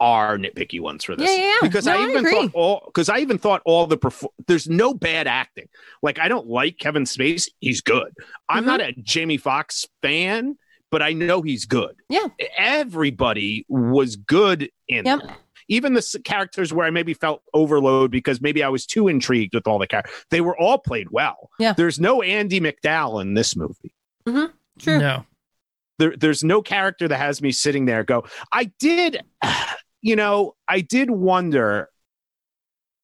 are nitpicky ones for this.
Yeah, yeah, yeah.
Because
No,
I
I
even
agree.
thought all because I even thought all the perfor- there's no bad acting. Like I don't like Kevin Space, He's good. I'm
Mhm.
not a Jamie Foxx fan, but I know he's good.
Yeah.
Everybody was good in
Yep.
it. Even the characters where I maybe felt overload because maybe I was too intrigued with all the characters, they were all played well.
Yeah.
There's no Andie MacDowell in this movie
True.
No.
there, there's no character that has me sitting there go i did you know i did wonder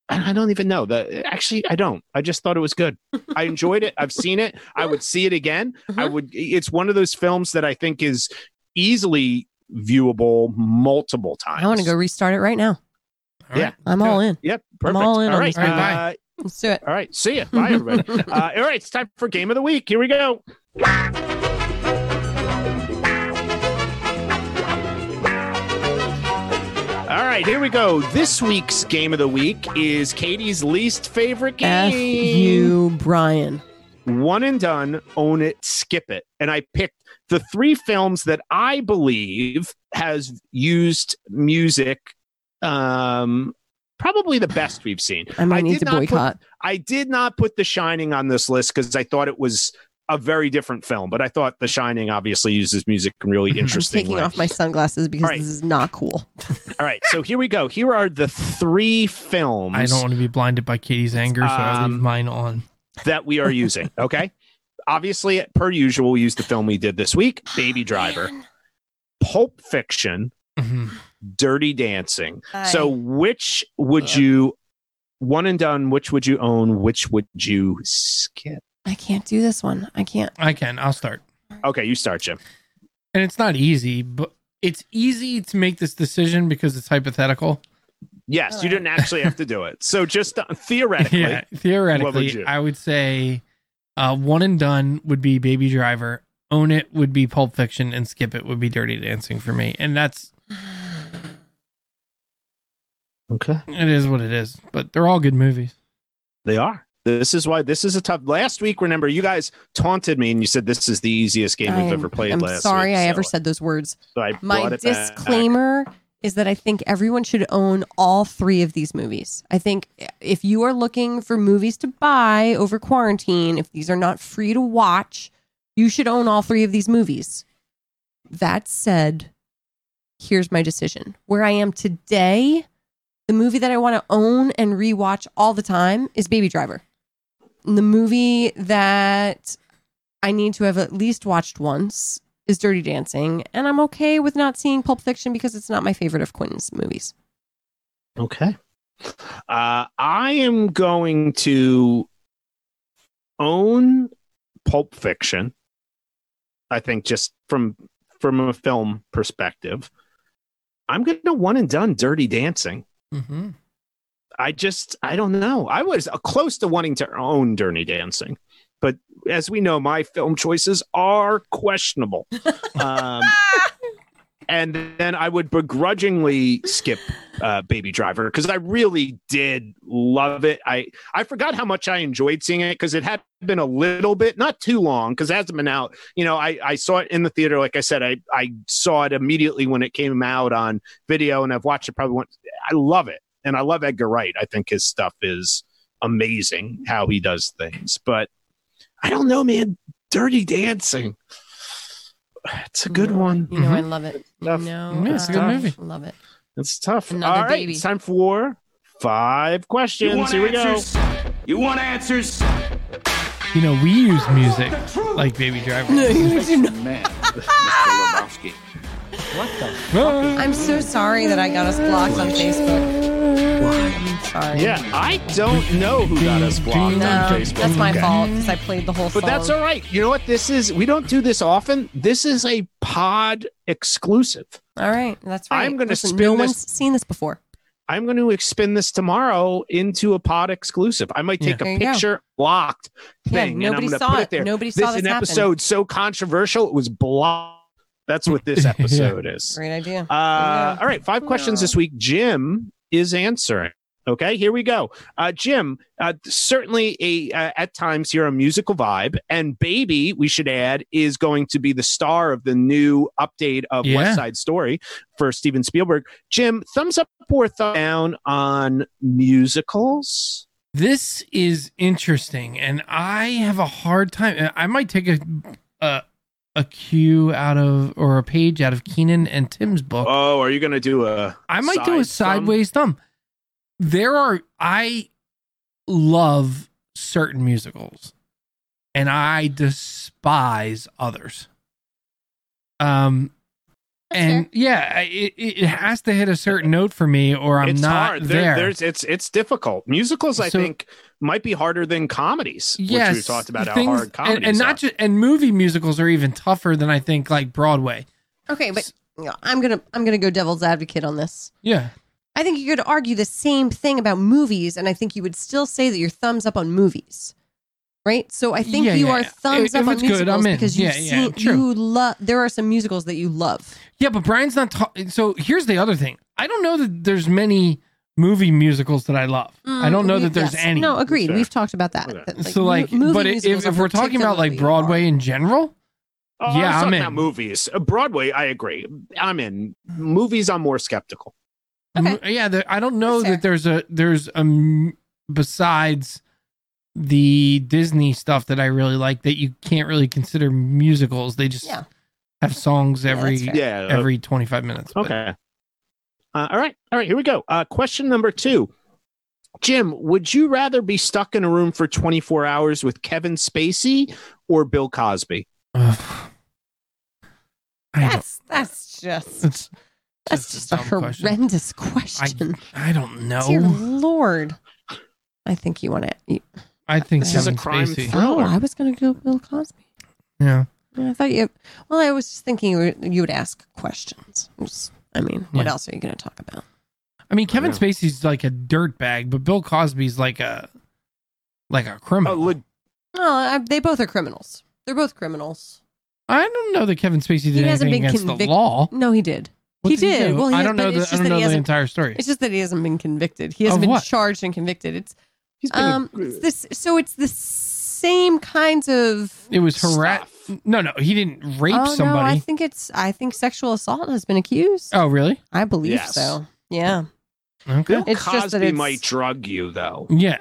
I don't even know. that. actually, I don't. I just thought it was good. I enjoyed it. I've seen it. I would see it again. I
Mhm.
would. It's one of those films that I think is easily viewable multiple times.
I want to go restart it right now.
All
Yeah.
right.
I'm all in.
Yep, perfect.
I'm all in on
right,
this
uh,
Let's do it.
all right. See you. Bye, everybody. uh, all right, it's time for game of the week. Here we go. Right, here we go. This week's game of the week is Katie's least favorite game.
F you, Brian.
One and done, own it, skip it. And I picked the three films that I believe has used music um probably the best we've seen.
I might
I
need
did
to
not put-
boycott.
I did not put The Shining on this list because I thought it was a very different film, but I thought The Shining obviously uses music in really
I'm
I'm
interesting
taking
way.
off my sunglasses because
All right.
this is not cool.
All right, so here we go. Here are the three films
I don't want to be blinded by Katie's anger, so I leave
Um,
mine on.
that we are using. Okay, obviously, per usual, we use the film we did this week, Baby Driver, Pulp Fiction,
Mhm.
Dirty Dancing.
I-
So, which would
Ugh.
you one and done? Which would you own? Which would you skip?
I can't do this one. I can't.
I can. I'll start.
Okay, you start, Jim.
And it's not easy, but it's easy to make this decision because it's hypothetical.
Yes, you didn't actually have to do it. So, just uh, theoretically,
yeah, theoretically,
you?
I would say uh, one and done would be Baby Driver. Own it would be Pulp Fiction, and skip it would be Dirty Dancing for me. And that's
okay,
it is what it is. But they're all good movies.
they are. This is why this is a tough. Last week, remember, you guys taunted me and you said this is the easiest game we've
I'm-
ever played.
I'm
last
sorry
week,
I
so-
ever said those words.
So I
My
it back.
disclaimer is that I think everyone should own all three of these movies. I think if you are looking for movies to buy over quarantine, if these are not free to watch, you should own all three of these movies. That said, here's my decision. Where I am today, the movie that I want to own and rewatch all the time is Baby Driver. And the movie that I need to have at least watched once is Dirty Dancing, and I'm okay with not seeing Pulp Fiction because it's not my favorite of Quentin's movies.
Okay. Uh, I am going to own Pulp Fiction. I think just from from a film perspective, I'm going to one and done Dirty Dancing.
Mm-hmm.
I just I don't know. I was uh, close to wanting to own Dirty Dancing, but as we know, my film choices are questionable. um, and then I would begrudgingly skip uh, Baby Driver because I really did love it. I I forgot how much I enjoyed seeing it because it had been a little bit, not too long, because it hasn't been out. You know, I I saw it in the theater. Like I said, I I saw it immediately when it came out on video, and I've watched it probably once. I love it, and I love Edgar Wright. I think his stuff is amazing how he does things, but I don't know, man. Dirty Dancing. It's a good one.
You know,
Mhm.
I love it. You
Tough.
Yeah, it's a good
I
movie.
Love it.
It's tough.
Another
All right,
baby.
it's time for five questions. Here we go.
You want answers?
You know, we use music like Baby Driver. No, you do not.
Man, Mr. Lebowski.
Ah.
I'm so sorry that I got us blocked on Facebook. I'm sorry.
Yeah, I don't know who got us blocked
No,
on Facebook.
that's my
Okay.
fault because I played the whole thing.
But
song.
that's all right. You know what? This is we don't do this often. This is a pod exclusive.
All right, that's right.
I'm gonna
Listen,
spin
No
this-
one's seen this before.
I'm going to spin this tomorrow into a pod exclusive. I might take
Yeah.
A
you go.
picture locked
Yeah,
thing and I'm
nobody
going to
saw
put
it.
it there.
Nobody
this
saw
is
this
an
happen.
episode so controversial it was blocked. That's what this
Yeah.
episode is.
Great idea.
Uh, all right, five questions this week. Jim is answering. Okay, here we go. Uh, Jim, uh, certainly a uh, at times here a musical vibe, and Baby, we should add, is going to be the star of the new update of
Yeah.
West Side Story for Steven Spielberg. Jim, thumbs up or thumb down on musicals?
This is interesting, and I have a hard time. I might take a a, cue out of or a page out of Keenan and Tim's book.
Oh, are you going to do a?
I might do a
side thumb?
sideways thumb. There are I love certain musicals and I despise others. Um and yeah, it, it has to hit a certain note for me, or I'm
it's
not
hard. There-
there.
there's it's it's difficult. Musicals, I think, might be harder than comedies.
yes,
which we've talked about how hard
and,
comedies
and
are.
not just and movie musicals are even tougher than I think like Broadway.
Okay, but you know, I'm gonna I'm gonna go devil's advocate on this.
Yeah,
I think you could argue the same thing about movies, and I think you would still say that you're thumbs up on movies, right? So I think
Yeah,
you
yeah.
are thumbs
If
up on
it's good,
musicals
I'm in.
because you've
Yeah, yeah,
seen
true.
you love. There are some musicals that you love.
yeah, but Brian's not. Ta- so here's the other thing. I don't know that there's many movie musicals that I love. I don't know
Mm,
that there's
yes.
any.
No, agreed.
Fair.
We've talked about that.
Okay.
that,
so like,
mo- movie
but if,
musicals
if
are
we're talking about like
particularly
Broadway in general,
Oh,
Yeah,
I was
I'm
talking
in.
about movies. Uh, Broadway, I agree. I'm in. Movies, I'm more skeptical.
Okay.
m- yeah, there, I don't know
That's
that there's a there's a m- besides the Disney stuff that I really like that you can't really consider musicals. They just
Yeah.
have songs every
that's.
Yeah. uh,
every 25 minutes.
okay. Uh, all right. All right. Here we go. Uh, question number two. Jim, would you rather be stuck in a room for 24 hours with Kevin Spacey or Bill Cosby?
Ugh.
That's that's just
it's
that's just a
dumb question.
horrendous
I,
question.
I don't know. Dear.
Lord, I think you want to. You,
I think
This
is a
Kevin
crime
Spacey.
thriller.
oh, I was going to go Bill Cosby.
Yeah.
Yeah, I thought you. Well, I was just thinking you would, you would ask questions. Just- I mean, what
Yeah.
else are you going to talk about?
I mean, Kevin
know.
Spacey's like a dirtbag, but Bill Cosby's like a like a
Oh,
criminal.
le-
Oh, I, they both are criminals. They're both criminals.
I don't know that Kevin Spacey did
hasn't
anything
been
against the law.
No, he did.
What
he
did he
did.
do?
Well, he
I don't know the
it's
I
just
don't
that
know
he
the
hasn't-
entire story.
It's just that he hasn't been convicted. He hasn't
Of
been
what?
charged and convicted. It's
he's been
um it's this. So it's the same kinds of.
It was harass. No, no, he didn't rape
oh no, I
somebody.
think it's. I think sexual assault has been accused.
oh, really?
I believe
Yes.
so. Yeah.
Okay.
Bill
It's just that
Cosby
it's-
might drug you, though.
Yeah.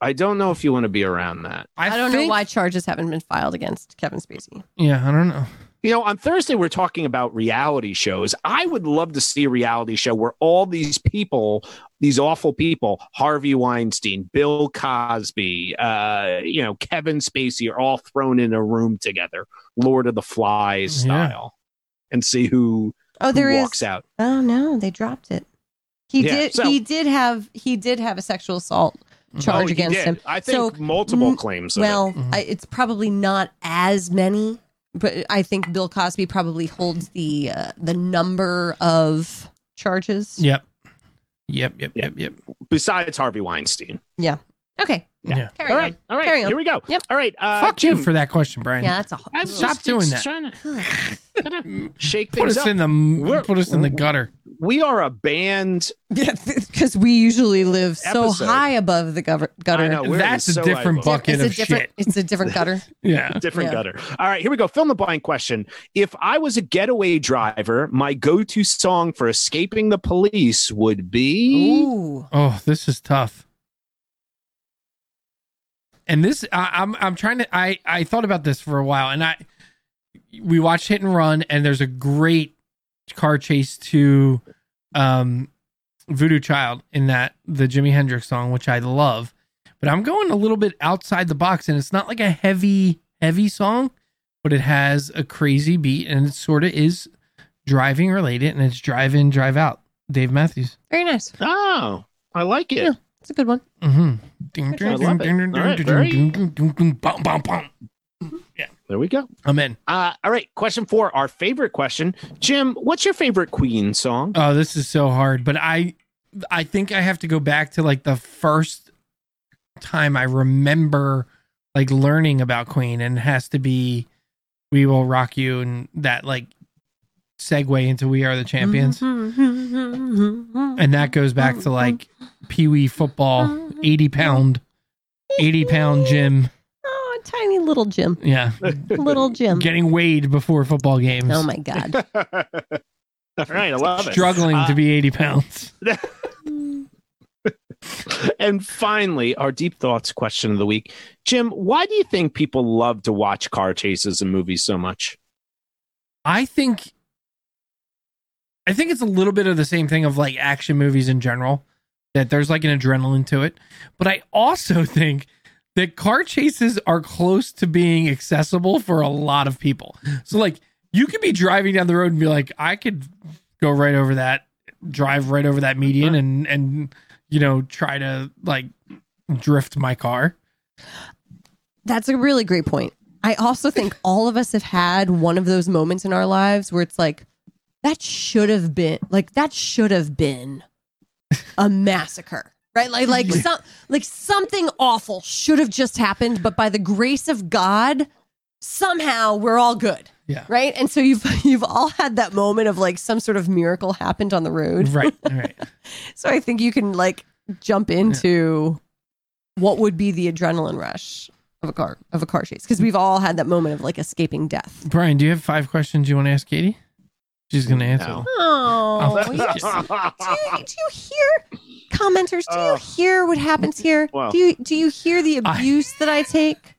I don't know if you want to be around that.
I,
I, don't know why charges haven't been filed against Kevin Spacey.
Yeah, I don't know.
You know, on Thursday, we're talking about reality shows. I would love to see a reality show where all these people, these awful people, Harvey Weinstein, Bill Cosby, uh, you know, Kevin Spacey, are all thrown in a room together, Lord of the Flies
Yeah.
style, and see who,
Oh,
who
there is.
walks out.
Oh no, they dropped it. He
Yeah,
did.
so-
he did have. He did have a sexual assault charge
Oh,
against
did.
him.
I think
So,
multiple
mm,
claims. Of
Well,
it.
Mhm.
I, it's probably not as many, but I think Bill Cosby probably holds the uh, the number of charges.
Yep. Yep, yep, yep, yep.
besides Harvey Weinstein. Yeah.
Okay,
Yeah.
carry
all
on.
right, all right,
Carry on.
here we go.
Yep.
All right, uh,
Fuck
Jim.
you for that question, Brian.
Yeah, that's a.
I'm
Stop doing that.
Trying to, trying to shake
Put us
up.
in the
We're-
put us in the gutter.
We are a band.
Yeah, because we usually live so high above the gutter. gutter.
I know, we're
That's a different
eyeball.
bucket
it's a
of
different.
shit.
It's a different gutter.
Yeah.
different
Yeah.
gutter. All right, here we go. Fill in the blank question. If I was a getaway driver, my go-to song for escaping the police would be
Ooh.
Oh, this is tough. And this, I, I'm, I'm trying to. I, I thought about this for a while, and I, we watched Hit and Run, and there's a great car chase to, um, Voodoo Child in that the Jimi Hendrix song, which I love. But I'm going a little bit outside the box, and it's not like a heavy, heavy song, but it has a crazy beat, and it sort of is driving related, and it's drive in, drive out. Dave Matthews.
Very nice.
Oh, I like it.
Yeah. It's a good one.
Mm-hmm. Ding,
I
ding,
love it.
ding, ding, ding, ding, ding, ding, ding, bum, bum, bum.
There we go.
I'm in.
Uh, all right, question four, our favorite question. Jim, what's your favorite Queen song?
Oh, this is so hard, but I, I think I have to go back to like the first time I remember like learning about Queen, and it has to be "We Will Rock You" and that like segue into "We Are the Champions,"
Mm-hmm.
and that goes back to like Pee Wee football, eighty pound, eighty pound Jim.
Tiny little Jim.
Yeah,
Little Jim.
getting weighed before football games.
Oh my God.
all right, I love it.
struggling
Uh,
to be 80 pounds.
And finally, our deep thoughts question of the week. Jim, why do you think people love to watch car chases in movies so much?
I think I think it's a little bit of the same thing of like action movies in general that there's like an adrenaline to it. But I also think that car chases are close to being accessible for a lot of people. So like You could be driving down the road and be like, I could go right over that, drive right over that median, and and you know try to like drift my car.
That's a really great point. I also think all of us have had one of those moments in our lives where it's like, that should have been like that should have been a massacre. Right? Like like some like something awful should have just happened, but by the grace of God, somehow we're all good.
Yeah.
Right? And so you've you've all had that moment of like some sort of miracle happened on the road.
Right. Right.
So I think you can like jump into what would be the adrenaline rush of a car of a car chase because we've all had that moment of like escaping death.
Brian, do you have five questions you want to ask Katie? She's going to answer.
No.
Them.
Oh, you just- do, you, do you hear commenters? Do you
Oh.
hear what happens here?
Well.
do you do you hear the
I-
abuse that I take?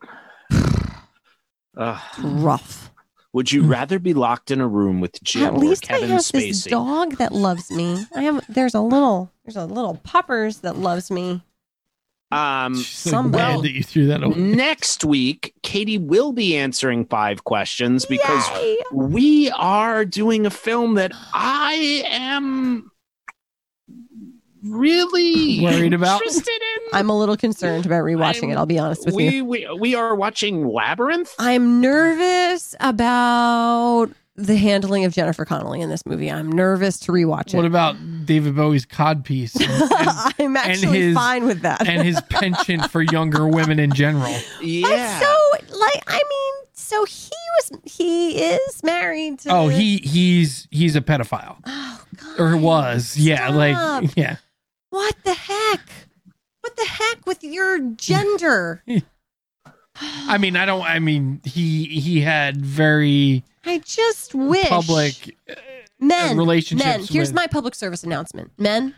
Ugh.
Rough.
would you rather be locked in a room with Jim
At least
or
I have
Spacey?
this dog that loves me. I have. There's a little. There's a little puppers that loves me.
Um,
She's like,
Somebody-
that you threw that away.
next week, Katie will be answering five questions because
Yay.
we are doing a film that I am really
Worried about?
Interested in.
I'm a little concerned about rewatching
I'm-
it. I'll be honest with you.
we, we we are watching Labyrinth.
I'm nervous about the handling of Jennifer Connelly in this movie. I'm nervous to rewatch it.
What about David Bowie's codpiece and, and,
I'm actually
his-
fine with that.
and his penchant for younger women in general?
Yeah.
So, like, I mean, so he was, he is married to.
Oh, he he's he's a pedophile.
Oh, God.
Or was. Yeah,
Stop.
like yeah.
What the heck? What the heck with your gender?
I mean, I don't I mean, he he had very
I just wish
public uh,
men
relationships
Men, here's
with-
my public service announcement. Men,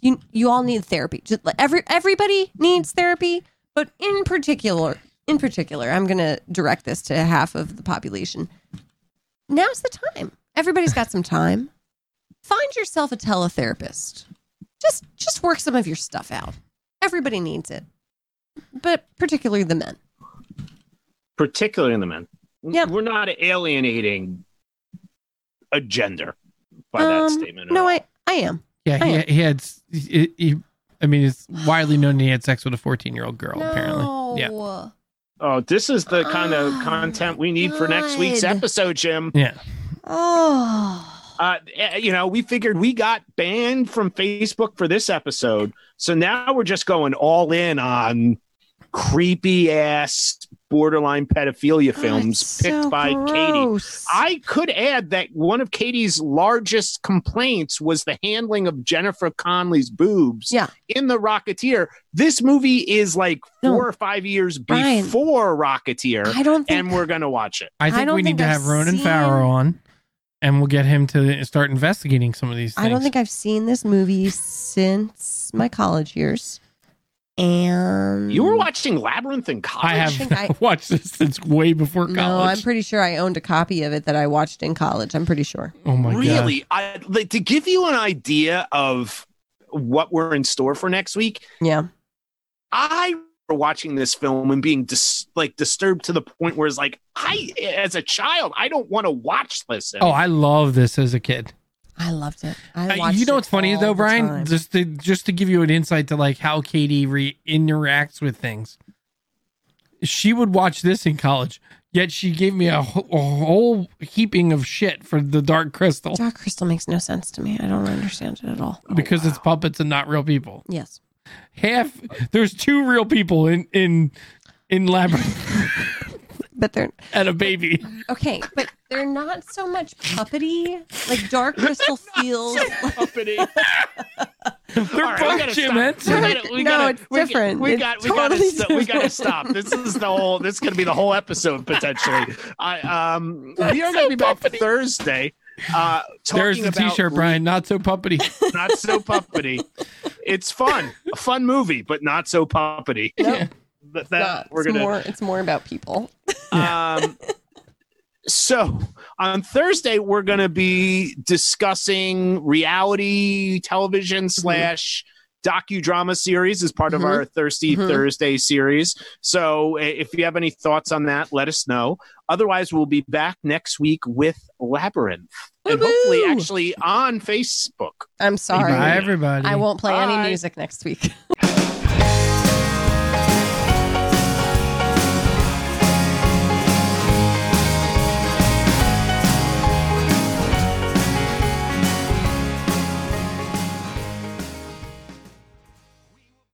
you you all need therapy. Just every everybody needs therapy, but in particular, in particular, I'm going to direct this to half of the population. Now's the time. Everybody's got some time. Find yourself a teletherapist. Just just work some of your stuff out. Everybody needs it. But particularly the men.
particularly in the men.
Yep.
We're not alienating a gender by that
Um,
statement.
No,
all.
I I am.
Yeah,
I
he,
am.
he had he, he, I mean, it's widely known he had sex with a 14-year-old girl apparently. Yeah.
Oh, this is the kind of
Oh,
content we need for next week's episode, Jim.
Yeah.
Oh.
Uh, eh, you know, we figured we got banned from Facebook for this episode, so now we're just going all in on creepy ass borderline pedophilia
Oh,
films
it's
picked
so
by Katie. I could add that one of Katie's largest complaints was the handling of Jennifer Connelly's boobs
Yeah.
in The Rocketeer. This movie is like four
No.
or five years
Brian,
before Rocketeer,
I don't think
and we're going to watch it.
I
I
think
don't
we need
think
to
I've
have Ronan
seen-
Farrow on and we'll get him to start investigating some of these things.
I don't think I've seen this movie since my college years. And
You were watching Labyrinth in college?
I have
I-
watched this since way before college.
No, I'm pretty sure I owned a copy of it that I watched in college. I'm pretty sure.
oh my god.
really? I, like, to give you an idea of what we're in store for next week,
Yeah.
I remember watching this film and being dis- like disturbed to the point where it's like, I, as a child, I don't want to watch this.
Oh, I love this as a kid.
I loved it. I
Uh,
watched
you know what's funny though, Brian? Just to just to give you an insight to like how Katie re- interacts with things. She would watch this in college, yet she gave me a, wh- a whole heaping of shit for the Dark Crystal
Dark Crystal makes no sense to me. I don't understand it at all.
because it's puppets and not real people.
Yes.
Half there's two real people in in in Labyrinth
But they're
and a baby.
okay, but they're not so much puppety. Like Dark Crystal feels like
Company.
They're
All right, we
both
gotta stop. We gotta- we
No,
gotta-
it's
we got-
different.
We
It's
got. We
totally
gotta. st- we gotta stop. This is the whole. This is gonna be the whole episode potentially. I um. We are gonna be back Thursday. Uh,
There's
talking
the
about
t-shirt, Brian. Not so puppety.
Not so puppety. It's fun, a fun movie, but not so puppety.
Yeah.
That, that-
not.
we're
it's
gonna.
more it's more about people.
Um, so on Thursday, we're going to be discussing reality television slash docudrama series as part of
Mhm.
our Thirsty
Mhm.
Thursday series. So if you have any thoughts on that, let us know. Otherwise, we'll be back next week with Labyrinth and hopefully actually on Facebook.
I'm sorry.
Bye, everybody.
I won't play any music next week.